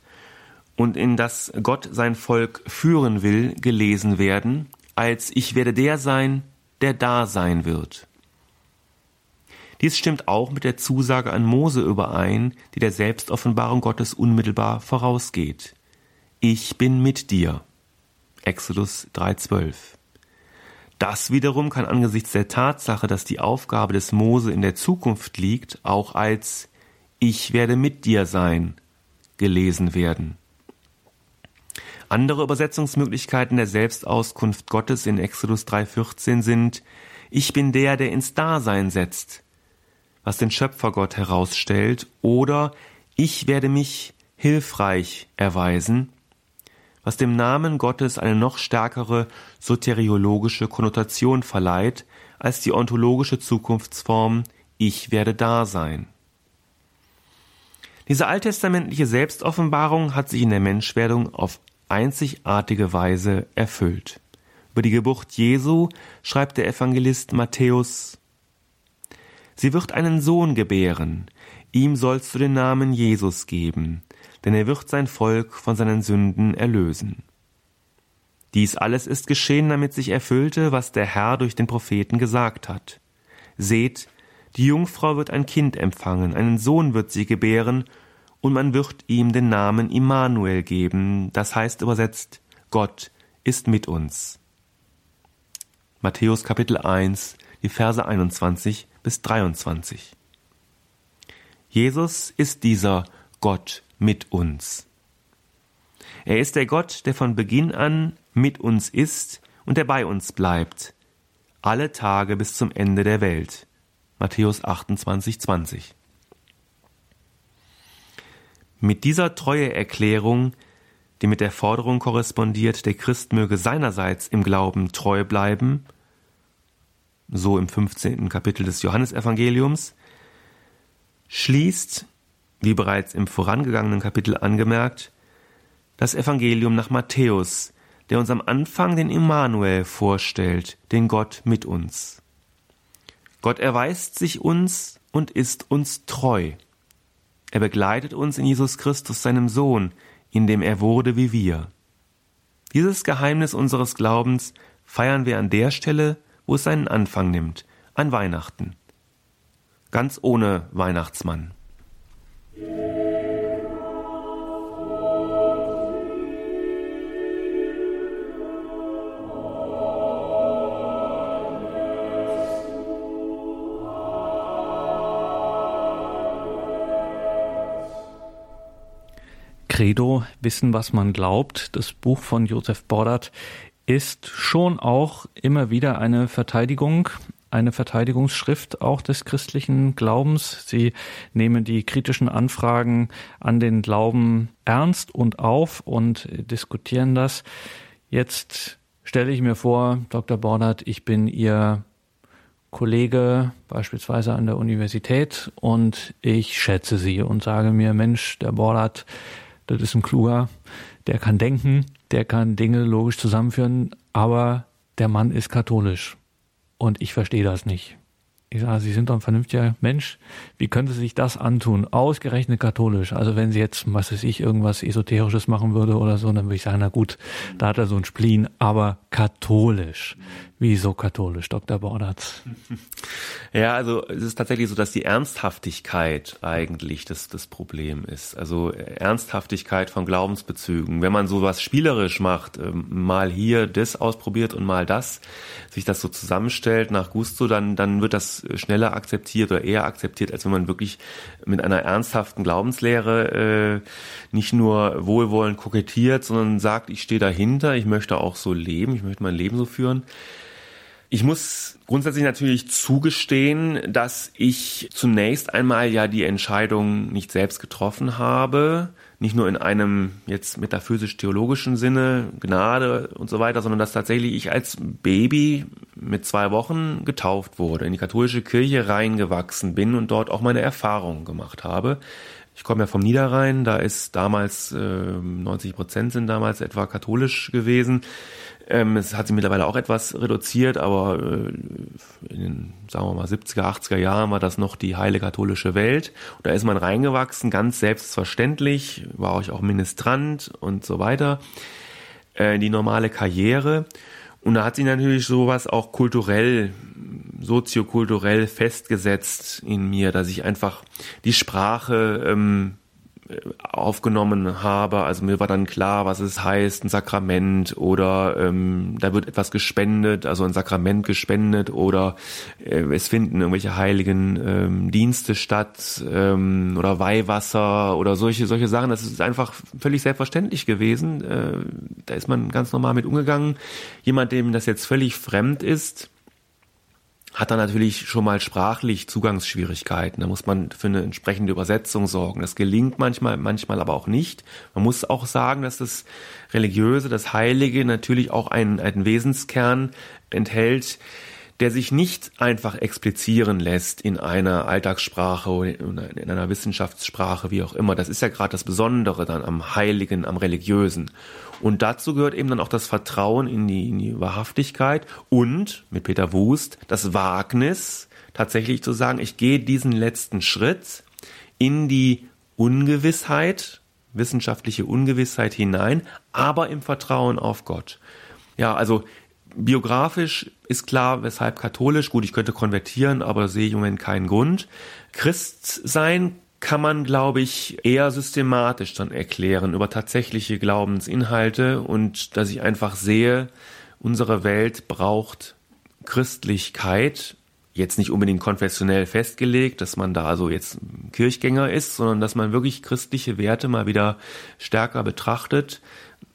S2: und in das Gott sein Volk führen will, gelesen werden, als ich werde der sein, der da sein wird. Dies stimmt auch mit der Zusage an Mose überein, die der Selbstoffenbarung Gottes unmittelbar vorausgeht. Ich bin mit dir. Exodus 3,12. Das wiederum kann angesichts der Tatsache, dass die Aufgabe des Mose in der Zukunft liegt, auch als ich werde mit dir sein, gelesen werden. Andere Übersetzungsmöglichkeiten der Selbstauskunft Gottes in Exodus 3,14 sind Ich bin der, der ins Dasein setzt, was den Schöpfergott herausstellt, oder Ich werde mich hilfreich erweisen, was dem Namen Gottes eine noch stärkere soteriologische Konnotation verleiht als die ontologische Zukunftsform Ich werde da sein. Diese alttestamentliche Selbstoffenbarung hat sich in der Menschwerdung auf einzigartige Weise erfüllt. Über die Geburt Jesu schreibt der Evangelist Matthäus Sie wird einen Sohn gebären, ihm sollst du den Namen Jesus geben, denn er wird sein Volk von seinen Sünden erlösen. Dies alles ist geschehen, damit sich erfüllte, was der Herr durch den Propheten gesagt hat. Seht, die Jungfrau wird ein Kind empfangen, einen Sohn wird sie gebären, und man wird ihm den Namen Immanuel geben, das heißt übersetzt, Gott ist mit uns. Matthäus Kapitel 1, die Verse 21 bis 23. Jesus ist dieser Gott mit uns. Er ist der Gott, der von Beginn an mit uns ist und der bei uns bleibt, alle Tage bis zum Ende der Welt. Matthäus 28, 20. Mit dieser Treueerklärung, die mit der Forderung korrespondiert, der Christ möge seinerseits im Glauben treu bleiben, so im 15. Kapitel des Johannesevangeliums, schließt, wie bereits im vorangegangenen Kapitel angemerkt, das Evangelium nach Matthäus, der uns am Anfang den Immanuel vorstellt, den Gott mit uns. Gott erweist sich uns und ist uns treu. Er begleitet uns in Jesus Christus, seinem Sohn, in dem er wurde wie wir. Dieses Geheimnis unseres Glaubens feiern wir an der Stelle, wo es seinen Anfang nimmt, an Weihnachten. Ganz ohne Weihnachtsmann.
S1: Credo, Wissen, was man glaubt, das Buch von Josef Bordert, ist schon auch immer wieder eine Verteidigung, eine Verteidigungsschrift auch des christlichen Glaubens. Sie nehmen die kritischen Anfragen an den Glauben ernst und auf und diskutieren das. Jetzt stelle ich mir vor, Dr. Bordert, ich bin Ihr Kollege beispielsweise an der Universität und ich schätze Sie und sage mir, Mensch, der Bordert, das ist ein kluger, der kann denken, der kann Dinge logisch zusammenführen, aber der Mann ist katholisch und ich verstehe das nicht. Ich sage, Sie sind doch ein vernünftiger Mensch. Wie können Sie sich das antun? Ausgerechnet katholisch. Also wenn Sie jetzt, was weiß ich, irgendwas Esoterisches machen würde oder so, dann würde ich sagen, na gut, da hat er so ein Spleen, aber katholisch. Wieso katholisch, Dr. Bordatz?
S2: Ja, also es ist tatsächlich so, dass die Ernsthaftigkeit eigentlich das, das Problem ist. Also Ernsthaftigkeit von Glaubensbezügen. Wenn man sowas spielerisch macht, ähm, mal hier das ausprobiert und mal das, sich das so zusammenstellt nach Gusto, dann, dann wird das schneller akzeptiert oder eher akzeptiert, als wenn man wirklich mit einer ernsthaften Glaubenslehre äh, nicht nur wohlwollend kokettiert, sondern sagt, ich stehe dahinter, ich möchte auch so leben, ich möchte mein Leben so führen. Ich muss grundsätzlich natürlich zugestehen, dass ich zunächst einmal ja die Entscheidung nicht selbst getroffen habe, nicht nur in einem jetzt metaphysisch-theologischen Sinne, Gnade und so weiter, sondern dass tatsächlich ich als Baby mit zwei Wochen getauft wurde, in die katholische Kirche reingewachsen bin und dort auch meine Erfahrungen gemacht habe. Ich komme ja vom Niederrhein, da ist damals äh, 90 Prozent sind damals etwa katholisch gewesen. Ähm, es hat sich mittlerweile auch etwas reduziert, aber äh, in den, sagen wir mal, 70er, 80er Jahren war das noch die heile katholische Welt. Und da ist man reingewachsen, ganz selbstverständlich, war ich auch Ministrant und so weiter, äh, die normale Karriere. Und da hat sich natürlich sowas auch kulturell, soziokulturell festgesetzt in mir, dass ich einfach die Sprache ähm, aufgenommen habe. Also mir war dann klar, was es heißt, ein Sakrament oder ähm, da wird etwas gespendet, also ein Sakrament gespendet oder äh, es finden irgendwelche heiligen ähm, Dienste statt ähm, oder Weihwasser oder solche solche Sachen. Das ist einfach völlig selbstverständlich gewesen. Äh, da ist man ganz normal mit umgegangen. Jemand, dem das jetzt völlig fremd ist, hat dann natürlich schon mal sprachlich Zugangsschwierigkeiten. Da muss man für eine entsprechende Übersetzung sorgen. Das gelingt manchmal, manchmal aber auch nicht. Man muss auch sagen, dass das Religiöse, das Heilige natürlich auch einen, einen Wesenskern enthält, der sich nicht einfach explizieren lässt in einer Alltagssprache oder in einer Wissenschaftssprache, wie auch immer. Das ist ja gerade das Besondere dann am Heiligen, am Religiösen. Und dazu gehört eben dann auch das Vertrauen in die, in die Wahrhaftigkeit und mit Peter Wust das Wagnis, tatsächlich zu sagen, ich gehe diesen letzten Schritt in die Ungewissheit, wissenschaftliche Ungewissheit hinein, aber im Vertrauen auf Gott. Ja, also biografisch ist klar, weshalb katholisch. Gut, ich könnte konvertieren, aber sehe ich im Moment keinen Grund. Christ sein kann man, glaube ich, eher systematisch dann erklären über tatsächliche Glaubensinhalte und dass ich einfach sehe, unsere Welt braucht Christlichkeit, jetzt nicht unbedingt konfessionell festgelegt, dass man da also jetzt Kirchgänger ist, sondern dass man wirklich christliche Werte mal wieder stärker betrachtet.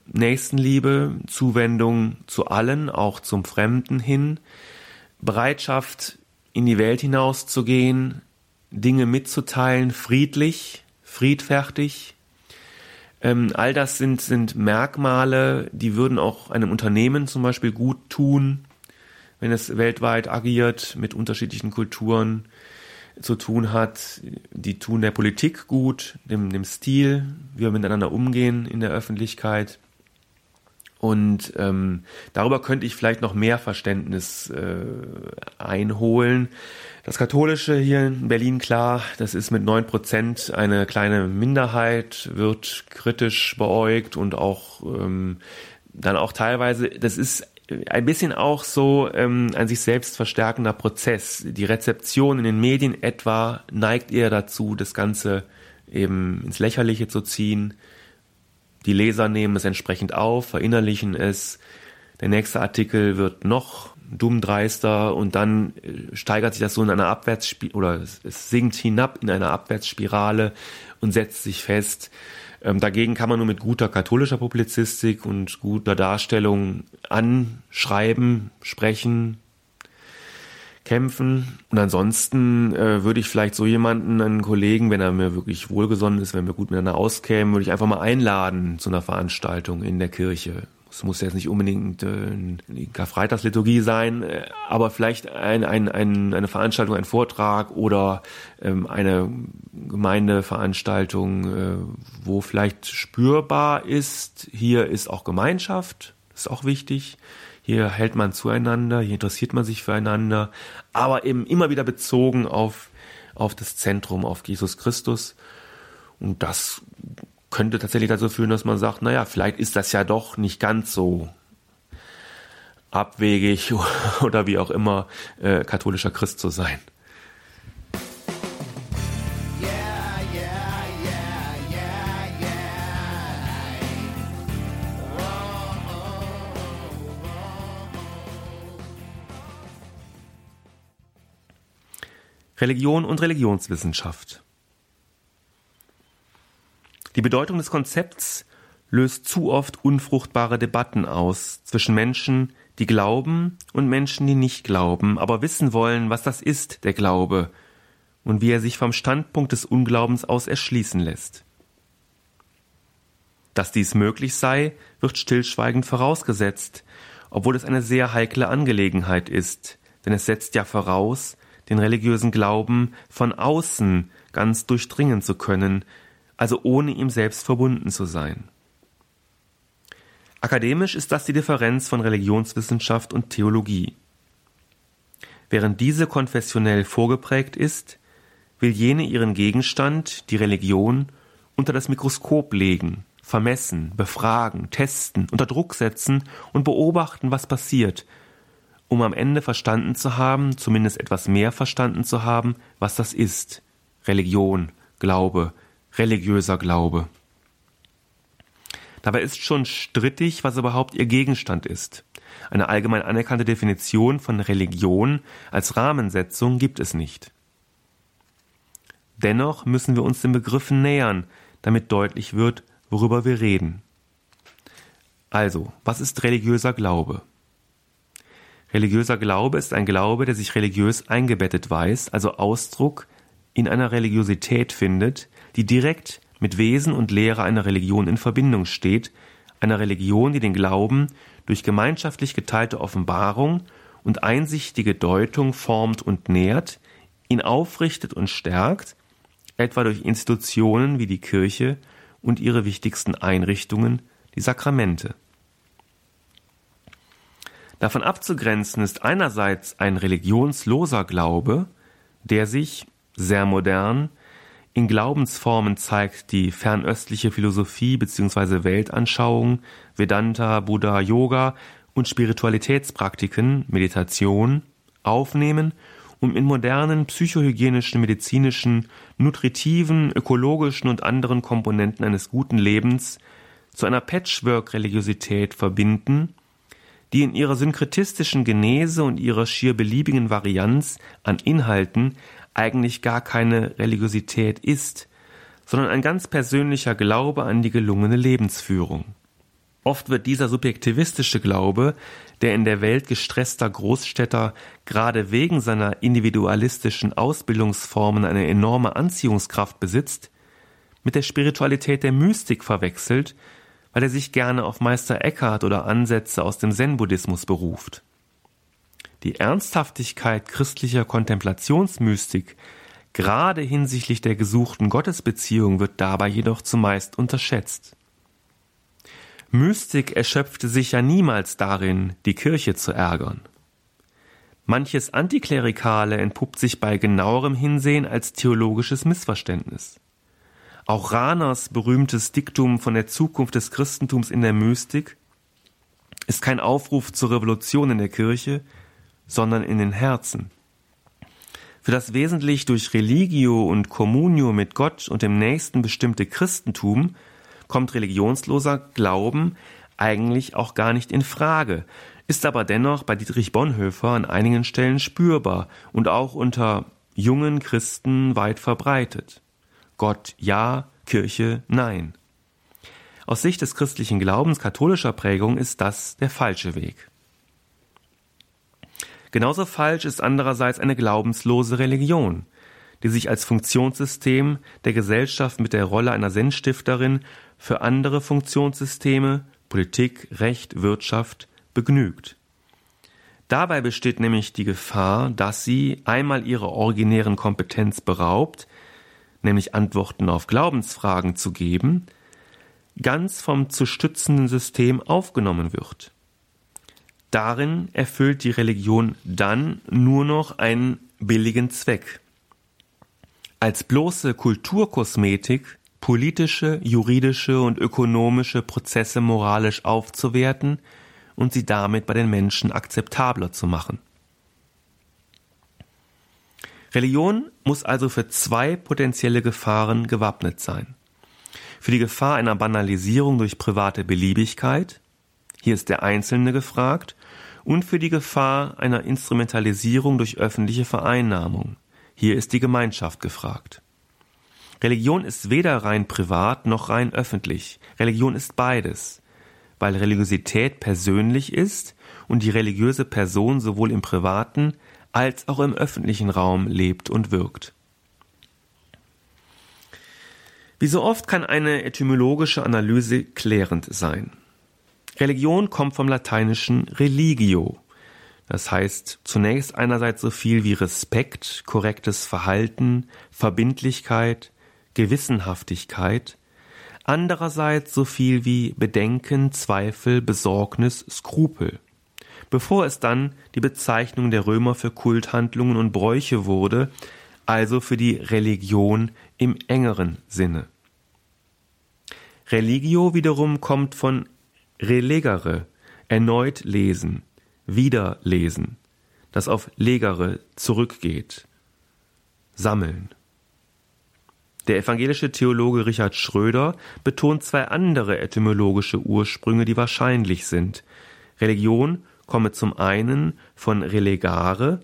S2: Nächstenliebe, Zuwendung zu allen, auch zum Fremden hin, Bereitschaft in die Welt hinauszugehen, Dinge mitzuteilen, friedlich, friedfertig. Ähm, all das sind, sind Merkmale, die würden auch einem Unternehmen zum Beispiel gut tun, wenn es weltweit agiert, mit unterschiedlichen Kulturen zu tun hat. Die tun der Politik gut, dem, dem Stil, wie wir miteinander umgehen in der Öffentlichkeit. Und ähm, darüber könnte ich vielleicht noch mehr Verständnis äh, einholen. Das Katholische hier in Berlin, klar, das ist mit neun Prozent eine kleine Minderheit, wird kritisch beäugt und auch ähm, dann auch teilweise, das ist ein bisschen auch so ähm, ein sich selbst verstärkender Prozess. Die Rezeption in den Medien etwa neigt eher dazu, das Ganze eben ins Lächerliche zu ziehen die Leser nehmen es entsprechend auf, verinnerlichen es. Der nächste Artikel wird noch dumm dreister und dann äh, steigert sich das so in einer Abwärtsspirale oder es sinkt hinab in einer Abwärtsspirale und setzt sich fest. Ähm, dagegen kann man nur mit guter katholischer Publizistik und guter Darstellung anschreiben, sprechen, kämpfen. Und ansonsten äh, würde ich vielleicht so jemanden, einen Kollegen, wenn er mir wirklich wohlgesonnen ist, wenn wir gut miteinander auskämen, würde ich einfach mal einladen zu einer Veranstaltung in der Kirche. Es muss jetzt nicht unbedingt äh, die Karfreitagsliturgie sein, äh, aber vielleicht ein, ein, ein, eine Veranstaltung, ein Vortrag oder ähm, eine Gemeindeveranstaltung, äh, wo vielleicht spürbar ist, hier ist auch Gemeinschaft, ist auch wichtig. Hier hält man zueinander, hier interessiert man sich füreinander, aber eben immer wieder bezogen auf, auf das Zentrum, auf Jesus Christus. Und das könnte tatsächlich dazu führen, dass man sagt, naja, vielleicht ist das ja doch nicht ganz so abwegig oder wie auch immer äh, katholischer Christ zu sein. Religion und Religionswissenschaft. Die Bedeutung des Konzepts löst zu oft unfruchtbare Debatten aus zwischen Menschen, die glauben und Menschen, die nicht glauben, aber wissen wollen, was das ist, der Glaube, und wie er sich vom Standpunkt des Unglaubens aus erschließen lässt. Dass dies möglich sei, wird stillschweigend vorausgesetzt, obwohl es eine sehr heikle Angelegenheit ist, denn es setzt ja voraus, den religiösen Glauben von außen ganz durchdringen zu können, also ohne ihm selbst verbunden zu sein. Akademisch ist das die Differenz von Religionswissenschaft und Theologie. Während diese konfessionell vorgeprägt ist, will jene ihren Gegenstand, die Religion, unter das Mikroskop legen, vermessen, befragen, testen, unter Druck setzen und beobachten, was passiert, um am Ende verstanden zu haben, zumindest etwas mehr verstanden zu haben, was das ist. Religion, Glaube, religiöser Glaube? Dabei ist schon strittig, was überhaupt ihr Gegenstand ist. Eine allgemein anerkannte Definition von Religion als Rahmensetzung gibt es nicht. Dennoch müssen wir uns den Begriffen nähern, damit deutlich wird, worüber wir reden. Also, was ist religiöser Glaube? Religiöser Glaube ist ein Glaube, der sich religiös eingebettet weiß, also Ausdruck in einer Religiosität findet, die direkt mit Wesen und Lehre einer Religion in Verbindung steht, einer Religion, die den Glauben durch gemeinschaftlich geteilte Offenbarung und einsichtige Deutung formt und nährt, ihn aufrichtet und stärkt, etwa durch Institutionen wie die Kirche und ihre wichtigsten Einrichtungen, die Sakramente. Davon abzugrenzen ist einerseits ein religionsloser Glaube, der sich, sehr modern, in Glaubensformen zeigt, die fernöstliche Philosophie bzw. Weltanschauung, Vedanta, Buddha, Yoga und Spiritualitätspraktiken, Meditation aufnehmen, um in modernen psychohygienischen, medizinischen, nutritiven, ökologischen und anderen Komponenten eines guten Lebens zu einer Patchwork-Religiosität verbinden, die in ihrer synkretistischen Genese und ihrer schier beliebigen Varianz an Inhalten eigentlich gar keine Religiosität ist, sondern ein ganz persönlicher Glaube an die gelungene Lebensführung. Oft wird dieser subjektivistische Glaube, der in der Welt gestresster Großstädter gerade wegen seiner individualistischen Ausbildungsformen eine enorme Anziehungskraft besitzt, mit der Spiritualität der Mystik verwechselt, weil er sich gerne auf Meister Eckhart oder Ansätze aus dem Zen-Buddhismus beruft. Die Ernsthaftigkeit christlicher Kontemplationsmystik, gerade hinsichtlich der gesuchten Gottesbeziehung, wird dabei jedoch zumeist unterschätzt. Mystik erschöpfte sich ja niemals darin, die Kirche zu ärgern. Manches Antiklerikale entpuppt sich bei genauerem Hinsehen als theologisches Missverständnis. Auch Rahners berühmtes Diktum von der Zukunft des Christentums in der Mystik ist kein Aufruf zur Revolution in der Kirche, sondern in den Herzen. Für das wesentlich durch Religio und Communio mit Gott und dem Nächsten bestimmte Christentum kommt religionsloser Glauben eigentlich auch gar nicht in Frage, ist aber dennoch bei Dietrich Bonhoeffer an einigen Stellen spürbar und auch unter jungen Christen weit verbreitet. Gott ja, Kirche nein. Aus Sicht des christlichen Glaubens katholischer Prägung ist das der falsche Weg. Genauso falsch ist andererseits eine glaubenslose Religion, die sich als Funktionssystem der Gesellschaft mit der Rolle einer Sinnstifterin für andere Funktionssysteme Politik, Recht, Wirtschaft begnügt. Dabei besteht nämlich die Gefahr, dass sie einmal ihrer originären Kompetenz beraubt, nämlich Antworten auf Glaubensfragen zu geben, ganz vom zu stützenden System aufgenommen wird. Darin erfüllt die Religion dann nur noch einen billigen Zweck. Als bloße Kulturkosmetik politische, juridische und ökonomische Prozesse moralisch aufzuwerten und sie damit bei den Menschen akzeptabler zu machen. Religion muss also für zwei potenzielle Gefahren gewappnet sein. Für die Gefahr einer Banalisierung durch private Beliebigkeit, hier ist der Einzelne gefragt, und für die Gefahr einer Instrumentalisierung durch öffentliche Vereinnahmung, hier ist die Gemeinschaft gefragt. Religion ist weder rein privat noch rein öffentlich. Religion ist beides, weil Religiosität persönlich ist und die religiöse Person sowohl im privaten als auch im öffentlichen Raum lebt und wirkt. Wie so oft kann eine etymologische Analyse klärend sein. Religion kommt vom lateinischen religio. Das heißt zunächst einerseits so viel wie Respekt, korrektes Verhalten, Verbindlichkeit, Gewissenhaftigkeit, andererseits so viel wie Bedenken, Zweifel, Besorgnis, Skrupel. Bevor es dann die Bezeichnung der Römer für Kulthandlungen und Bräuche wurde, also für die Religion im engeren Sinne. Religio wiederum kommt von relegere, erneut lesen, wieder lesen, das auf legere zurückgeht, sammeln. Der evangelische Theologe Richard Schröder betont zwei andere etymologische Ursprünge, die wahrscheinlich sind. Religion komme zum einen von relegare,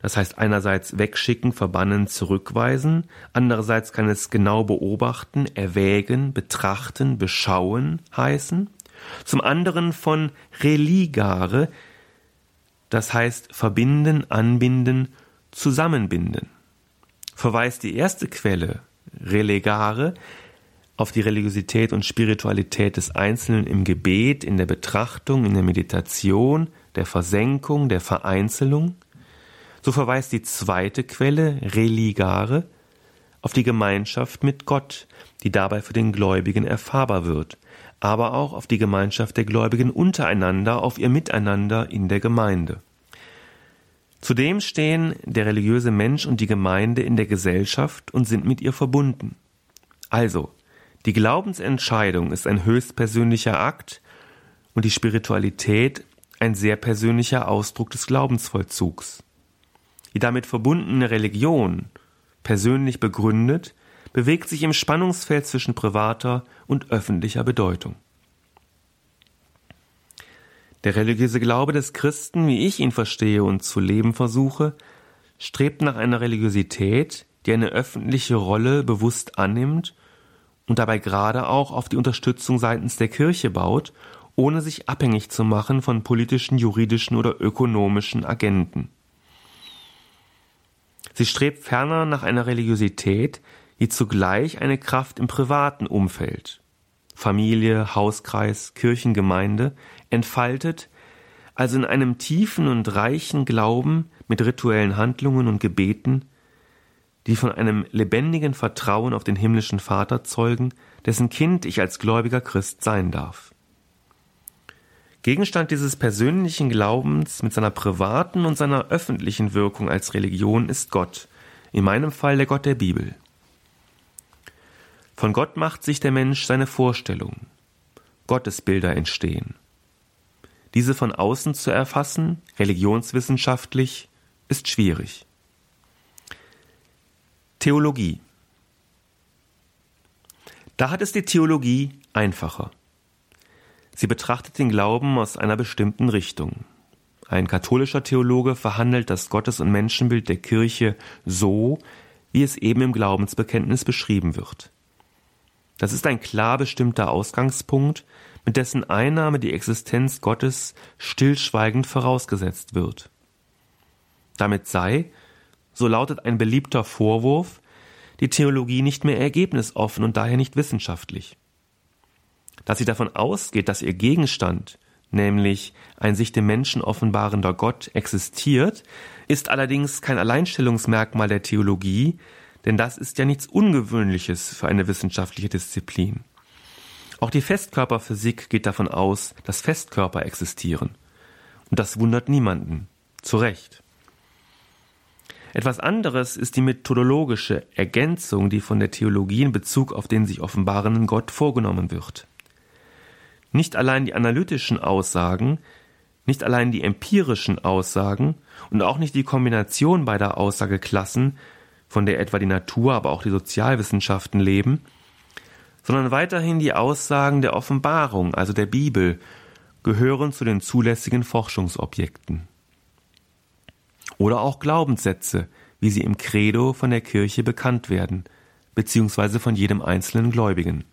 S2: das heißt einerseits wegschicken, verbannen, zurückweisen, andererseits kann es genau beobachten, erwägen, betrachten, beschauen heißen, zum anderen von religare, das heißt verbinden, anbinden, zusammenbinden. Verweist die erste Quelle, relegare, auf die Religiosität und Spiritualität des Einzelnen im Gebet, in der Betrachtung, in der Meditation, der Versenkung, der Vereinzelung, so verweist die zweite Quelle, religare, auf die Gemeinschaft mit Gott, die dabei für den Gläubigen erfahrbar wird, aber auch auf die Gemeinschaft der Gläubigen untereinander, auf ihr Miteinander in der Gemeinde. Zudem stehen der religiöse Mensch und die Gemeinde in der Gesellschaft und sind mit ihr verbunden. Also, die Glaubensentscheidung ist ein höchstpersönlicher Akt und die Spiritualität ein sehr persönlicher Ausdruck des Glaubensvollzugs. Die damit verbundene Religion, persönlich begründet, bewegt sich im Spannungsfeld zwischen privater und öffentlicher Bedeutung. Der religiöse Glaube des Christen, wie ich ihn verstehe und zu leben versuche, strebt nach einer Religiosität, die eine öffentliche Rolle bewusst annimmt und dabei gerade auch auf die Unterstützung seitens der Kirche baut, ohne sich abhängig zu machen von politischen, juridischen oder ökonomischen Agenten. Sie strebt ferner nach einer Religiosität, die zugleich eine Kraft im privaten Umfeld Familie, Hauskreis, Kirchengemeinde entfaltet, also in einem tiefen und reichen Glauben mit rituellen Handlungen und Gebeten, die von einem lebendigen Vertrauen auf den himmlischen Vater zeugen, dessen Kind ich als gläubiger Christ sein darf. Gegenstand dieses persönlichen Glaubens mit seiner privaten und seiner öffentlichen Wirkung als Religion ist Gott, in meinem Fall der Gott der Bibel. Von Gott macht sich der Mensch seine Vorstellung. Gottesbilder entstehen. Diese von außen zu erfassen, religionswissenschaftlich, ist schwierig. Theologie. Da hat es die Theologie einfacher. Sie betrachtet den Glauben aus einer bestimmten Richtung. Ein katholischer Theologe verhandelt das Gottes- und Menschenbild der Kirche so, wie es eben im Glaubensbekenntnis beschrieben wird. Das ist ein klar bestimmter Ausgangspunkt, mit dessen Einnahme die Existenz Gottes stillschweigend vorausgesetzt wird. Damit sei, so lautet ein beliebter Vorwurf, die Theologie nicht mehr ergebnisoffen und daher nicht wissenschaftlich. Dass sie davon ausgeht, dass ihr Gegenstand, nämlich ein sich dem Menschen offenbarender Gott, existiert, ist allerdings kein Alleinstellungsmerkmal der Theologie, denn das ist ja nichts Ungewöhnliches für eine wissenschaftliche Disziplin. Auch die Festkörperphysik geht davon aus, dass Festkörper existieren. Und das wundert niemanden. Zu Recht. Etwas anderes ist die methodologische Ergänzung, die von der Theologie in Bezug auf den sich offenbarenden Gott vorgenommen wird. Nicht allein die analytischen Aussagen, nicht allein die empirischen Aussagen und auch nicht die Kombination beider Aussageklassen von der etwa die Natur, aber auch die Sozialwissenschaften leben, sondern weiterhin die Aussagen der Offenbarung, also der Bibel, gehören zu den zulässigen Forschungsobjekten. Oder auch Glaubenssätze, wie sie im Credo von der Kirche bekannt werden, beziehungsweise von jedem einzelnen Gläubigen.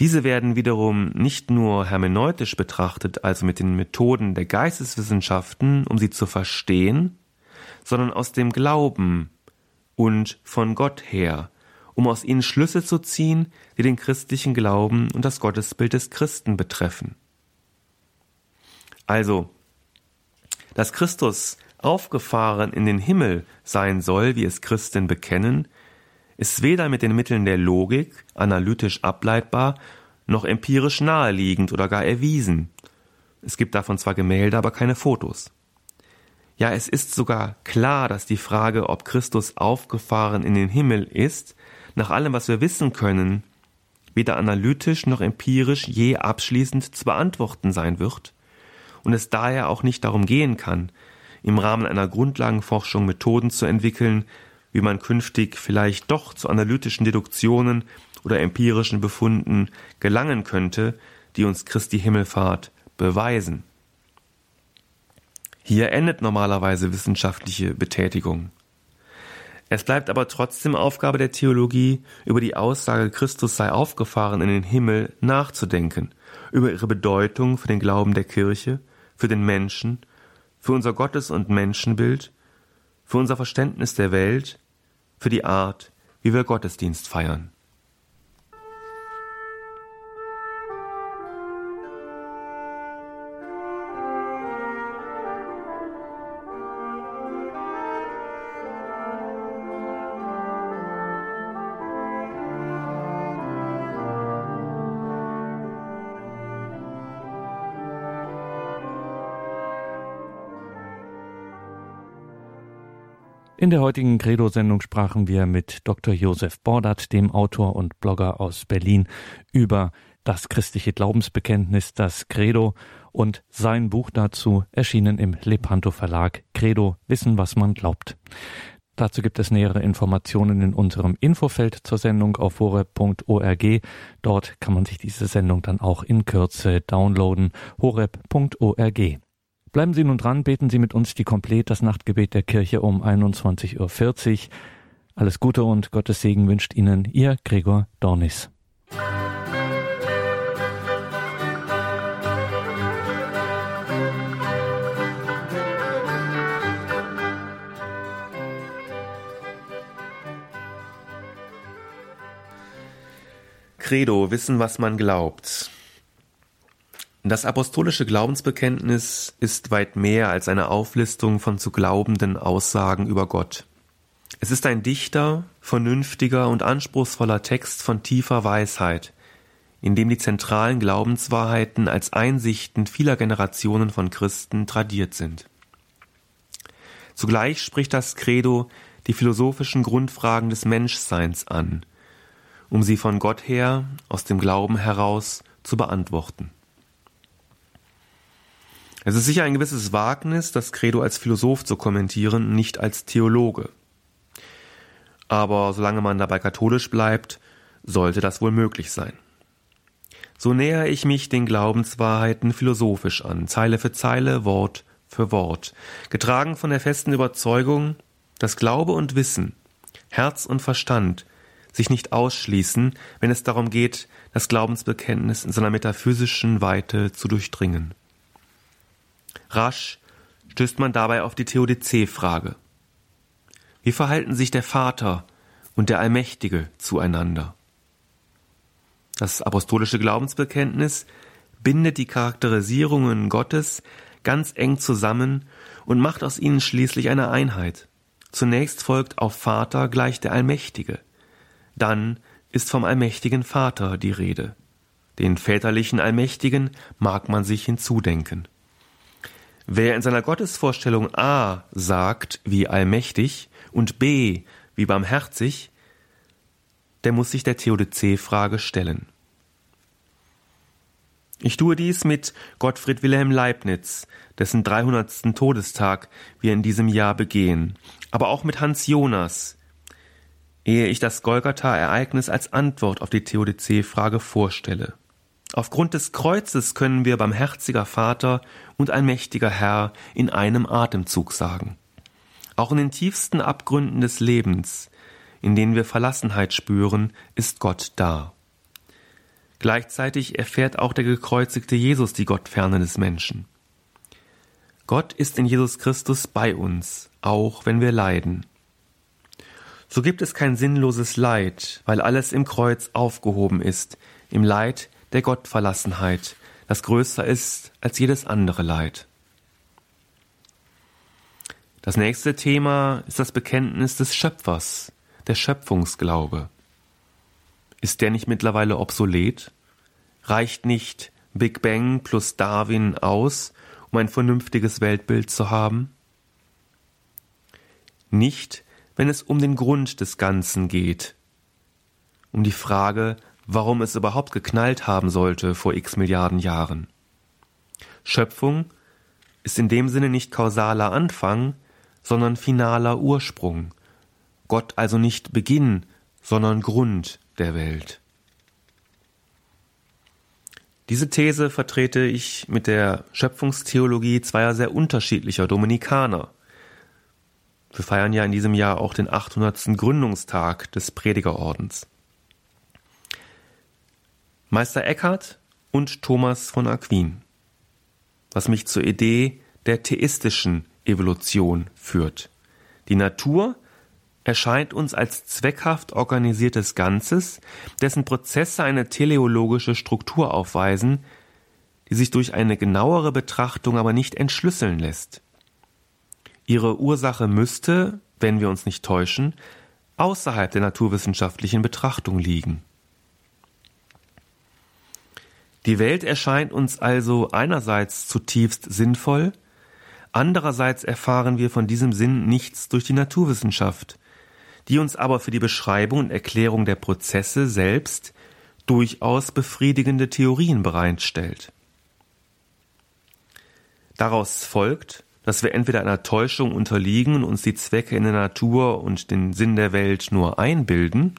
S2: Diese werden wiederum nicht nur hermeneutisch betrachtet, also mit den Methoden der Geisteswissenschaften, um sie zu verstehen, sondern aus dem Glauben und von Gott her, um aus ihnen Schlüsse zu ziehen, die den christlichen Glauben und das Gottesbild des Christen betreffen. Also, dass Christus aufgefahren in den Himmel sein soll, wie es Christen bekennen, ist weder mit den Mitteln der Logik analytisch ableitbar, noch empirisch naheliegend oder gar erwiesen. Es gibt davon zwar Gemälde, aber keine Fotos. Ja, es ist sogar klar, dass die Frage, ob Christus aufgefahren in den Himmel ist, nach allem, was wir wissen können, weder analytisch noch empirisch je abschließend zu beantworten sein wird und es daher auch nicht darum gehen kann, im Rahmen einer Grundlagenforschung Methoden zu entwickeln, wie man künftig vielleicht doch zu analytischen Deduktionen oder empirischen Befunden gelangen könnte, die uns Christi Himmelfahrt beweisen. Hier endet normalerweise wissenschaftliche Betätigung. Es bleibt aber trotzdem Aufgabe der Theologie, über die Aussage Christus sei aufgefahren in den Himmel nachzudenken, über ihre Bedeutung für den Glauben der Kirche, für den Menschen, für unser Gottes- und Menschenbild, für unser Verständnis der Welt, für die Art, wie wir Gottesdienst feiern.
S1: In der heutigen Credo-Sendung sprachen wir mit Dr. Josef Bordert, dem Autor und Blogger aus Berlin, über das christliche Glaubensbekenntnis, das Credo und sein Buch dazu, erschienen im Lepanto Verlag, Credo, Wissen, was man glaubt. Dazu gibt es nähere Informationen in unserem Infofeld zur Sendung auf horeb.org. Dort kann man sich diese Sendung dann auch in Kürze downloaden. horeb.org. Bleiben Sie nun dran, beten Sie mit uns die Komplett das Nachtgebet der Kirche um 21.40 Uhr. Alles Gute und Gottes Segen wünscht Ihnen Ihr Gregor Dornis.
S2: Credo, wissen, was man glaubt. Das apostolische Glaubensbekenntnis ist weit mehr als eine Auflistung von zu glaubenden Aussagen über Gott. Es ist ein dichter, vernünftiger und anspruchsvoller Text von tiefer Weisheit, in dem die zentralen Glaubenswahrheiten als Einsichten vieler Generationen von Christen tradiert sind. Zugleich spricht das Credo die philosophischen Grundfragen des Menschseins an, um sie von Gott her, aus dem Glauben heraus, zu beantworten. Es ist sicher ein gewisses Wagnis, das Credo als Philosoph zu kommentieren, nicht als Theologe. Aber solange man dabei katholisch bleibt, sollte das wohl möglich sein. So nähere ich mich den Glaubenswahrheiten philosophisch an, Zeile für Zeile, Wort für Wort, getragen von der festen Überzeugung, dass Glaube und Wissen, Herz und Verstand sich nicht ausschließen, wenn es darum geht, das Glaubensbekenntnis in seiner metaphysischen Weite zu durchdringen. Rasch stößt man dabei auf die Theodizee-Frage. Wie verhalten sich der Vater und der Allmächtige zueinander? Das apostolische Glaubensbekenntnis bindet die Charakterisierungen Gottes ganz eng zusammen und macht aus ihnen schließlich eine Einheit. Zunächst folgt auf Vater gleich der Allmächtige. Dann ist vom allmächtigen Vater die Rede. Den väterlichen Allmächtigen mag man sich hinzudenken. Wer in seiner Gottesvorstellung A sagt wie allmächtig und B wie barmherzig, der muss sich der Theodizee-Frage stellen. Ich tue dies mit Gottfried Wilhelm Leibniz, dessen 300. Todestag wir in diesem Jahr begehen, aber auch mit Hans Jonas, ehe ich das Golgatha-Ereignis als Antwort auf die Theodizee-Frage vorstelle. Aufgrund des Kreuzes können wir barmherziger Vater und allmächtiger Herr in einem Atemzug sagen. Auch in den tiefsten Abgründen des Lebens, in denen wir Verlassenheit spüren, ist Gott da. Gleichzeitig erfährt auch der gekreuzigte Jesus die Gottferne des Menschen. Gott ist in Jesus Christus bei uns, auch wenn wir leiden. So gibt es kein sinnloses Leid, weil alles im Kreuz aufgehoben ist, im Leid der Gottverlassenheit, das größer ist als jedes andere Leid. Das nächste Thema ist das Bekenntnis des Schöpfers, der Schöpfungsglaube. Ist der nicht mittlerweile obsolet? Reicht nicht Big Bang plus Darwin aus, um ein vernünftiges Weltbild zu haben? Nicht, wenn es um den Grund des Ganzen geht, um die Frage, warum es überhaupt geknallt haben sollte vor x Milliarden Jahren. Schöpfung ist in dem Sinne nicht kausaler Anfang, sondern finaler Ursprung, Gott also nicht Beginn, sondern Grund der Welt. Diese These vertrete ich mit der Schöpfungstheologie zweier sehr unterschiedlicher Dominikaner. Wir feiern ja in diesem Jahr auch den 800. Gründungstag des Predigerordens. Meister Eckhart und Thomas von Aquin, was mich zur Idee der theistischen Evolution führt. Die Natur erscheint uns als zweckhaft organisiertes Ganzes, dessen Prozesse eine teleologische Struktur aufweisen, die sich durch eine genauere Betrachtung aber nicht entschlüsseln lässt. Ihre Ursache müsste, wenn wir uns nicht täuschen, außerhalb der naturwissenschaftlichen Betrachtung liegen. Die Welt erscheint uns also einerseits zutiefst sinnvoll, andererseits erfahren wir von diesem Sinn nichts durch die Naturwissenschaft, die uns aber für die Beschreibung und Erklärung der Prozesse selbst durchaus befriedigende Theorien bereitstellt. Daraus folgt, dass wir entweder einer Täuschung unterliegen und uns die Zwecke in der Natur und den Sinn der Welt nur einbilden,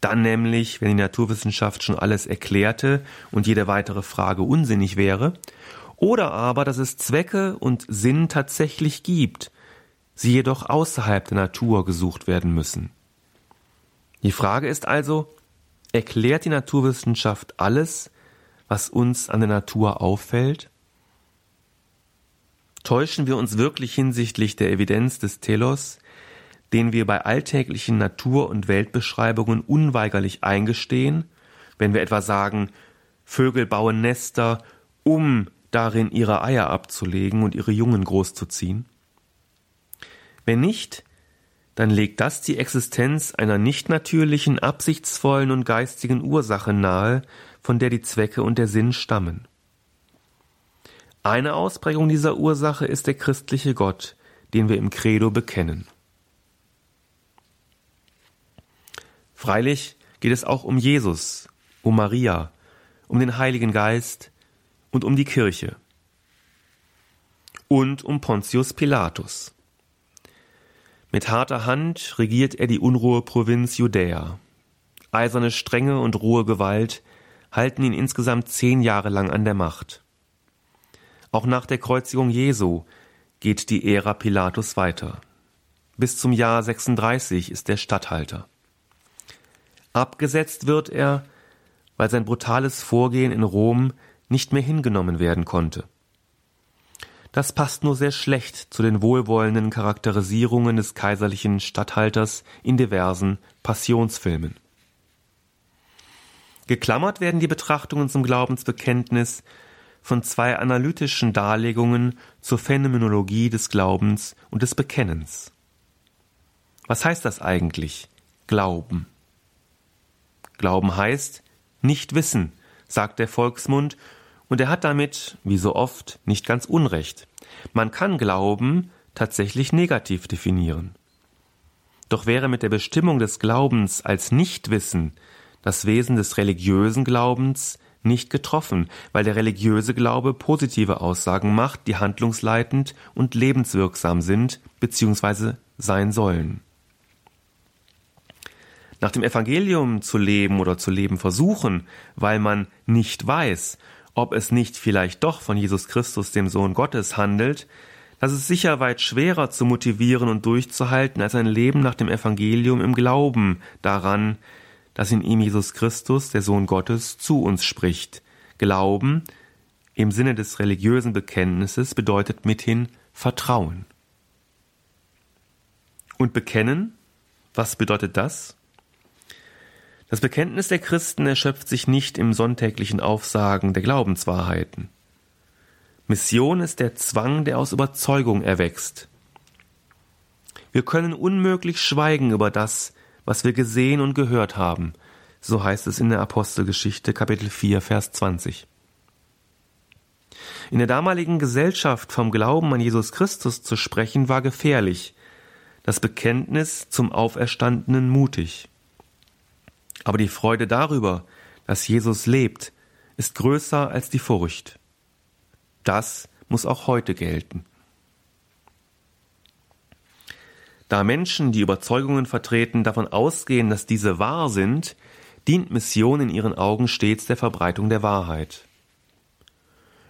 S2: dann nämlich, wenn die Naturwissenschaft schon alles erklärte und jede weitere Frage unsinnig wäre, oder aber, dass es Zwecke und Sinn tatsächlich gibt, sie jedoch außerhalb der Natur gesucht werden müssen. Die Frage ist also, erklärt die Naturwissenschaft alles, was uns an der Natur auffällt? Täuschen wir uns wirklich hinsichtlich der Evidenz des Telos, den wir bei alltäglichen Natur- und Weltbeschreibungen unweigerlich eingestehen, wenn wir etwa sagen, Vögel bauen Nester, um darin ihre Eier abzulegen und ihre Jungen großzuziehen? Wenn nicht, dann legt das die Existenz einer nicht natürlichen, absichtsvollen und geistigen Ursache nahe, von der die Zwecke und der Sinn stammen. Eine Ausprägung dieser Ursache ist der christliche Gott, den wir im Credo bekennen. Freilich geht es auch um Jesus, um Maria, um den Heiligen Geist und um die Kirche und um Pontius Pilatus. Mit harter Hand regiert er die Unruheprovinz Judäa. Eiserne Strenge und rohe Gewalt halten ihn insgesamt zehn Jahre lang an der Macht. Auch nach der Kreuzigung Jesu geht die Ära Pilatus weiter. Bis zum Jahr 36 ist er Statthalter. Abgesetzt wird er, weil sein brutales Vorgehen in Rom nicht mehr hingenommen werden konnte. Das passt nur sehr schlecht zu den wohlwollenden Charakterisierungen des kaiserlichen Statthalters in diversen Passionsfilmen. Geklammert werden die Betrachtungen zum Glaubensbekenntnis von zwei analytischen Darlegungen zur Phänomenologie des Glaubens und des Bekennens. Was heißt das eigentlich? Glauben. Glauben heißt nicht wissen, sagt der Volksmund und er hat damit, wie so oft, nicht ganz Unrecht. Man kann Glauben tatsächlich negativ definieren. Doch wäre mit der Bestimmung des Glaubens als Nichtwissen das Wesen des religiösen Glaubens nicht getroffen, weil der religiöse Glaube positive Aussagen macht, die handlungsleitend und lebenswirksam sind bzw. sein sollen. Nach dem Evangelium zu leben oder zu leben versuchen, weil man nicht weiß, ob es nicht vielleicht doch von Jesus Christus, dem Sohn Gottes, handelt, das ist sicher weit schwerer zu motivieren und durchzuhalten als ein Leben nach dem Evangelium im Glauben daran, dass in ihm Jesus Christus, der Sohn Gottes, zu uns spricht. Glauben im Sinne des religiösen Bekenntnisses bedeutet mithin Vertrauen. Und bekennen, was bedeutet das? Das Bekenntnis der Christen erschöpft sich nicht im sonntäglichen Aufsagen der Glaubenswahrheiten. Mission ist der Zwang, der aus Überzeugung erwächst. Wir können unmöglich schweigen über das, was wir gesehen und gehört haben, so heißt es in der Apostelgeschichte Kapitel 4 Vers 20. In der damaligen Gesellschaft vom Glauben an Jesus Christus zu sprechen war gefährlich, das Bekenntnis zum Auferstandenen mutig. Aber die Freude darüber, dass Jesus lebt, ist größer als die Furcht. Das muss auch heute gelten. Da Menschen, die Überzeugungen vertreten, davon ausgehen, dass diese wahr sind, dient Mission in ihren Augen stets der Verbreitung der Wahrheit.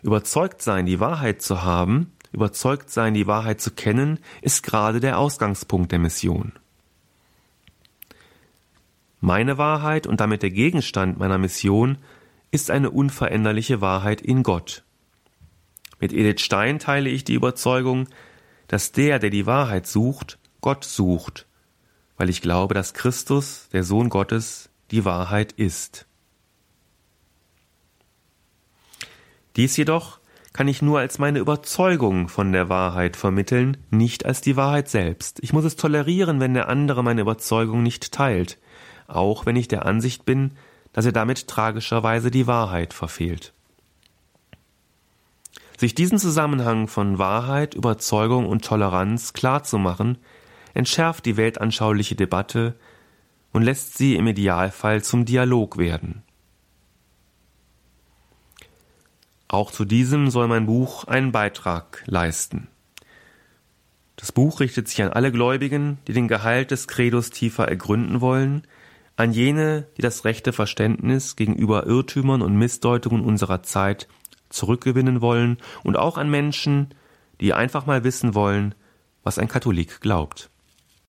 S2: Überzeugt sein, die Wahrheit zu haben, überzeugt sein, die Wahrheit zu kennen, ist gerade der Ausgangspunkt der Mission. Meine Wahrheit und damit der Gegenstand meiner Mission ist eine unveränderliche Wahrheit in Gott. Mit Edith Stein teile ich die Überzeugung, dass der, der die Wahrheit sucht, Gott sucht, weil ich glaube, dass Christus, der Sohn Gottes, die Wahrheit ist. Dies jedoch kann ich nur als meine Überzeugung von der Wahrheit vermitteln, nicht als die Wahrheit selbst. Ich muss es tolerieren, wenn der andere meine Überzeugung nicht teilt, auch wenn ich der Ansicht bin, dass er damit tragischerweise die Wahrheit verfehlt. Sich diesen Zusammenhang von Wahrheit, Überzeugung und Toleranz klarzumachen, entschärft die weltanschauliche Debatte und lässt sie im Idealfall zum Dialog werden. Auch zu diesem soll mein Buch einen Beitrag leisten. Das Buch richtet sich an alle Gläubigen, die den Gehalt des Credos tiefer ergründen wollen, an jene, die das rechte Verständnis gegenüber Irrtümern und Missdeutungen unserer Zeit zurückgewinnen wollen und auch an Menschen, die einfach mal wissen wollen, was ein Katholik glaubt.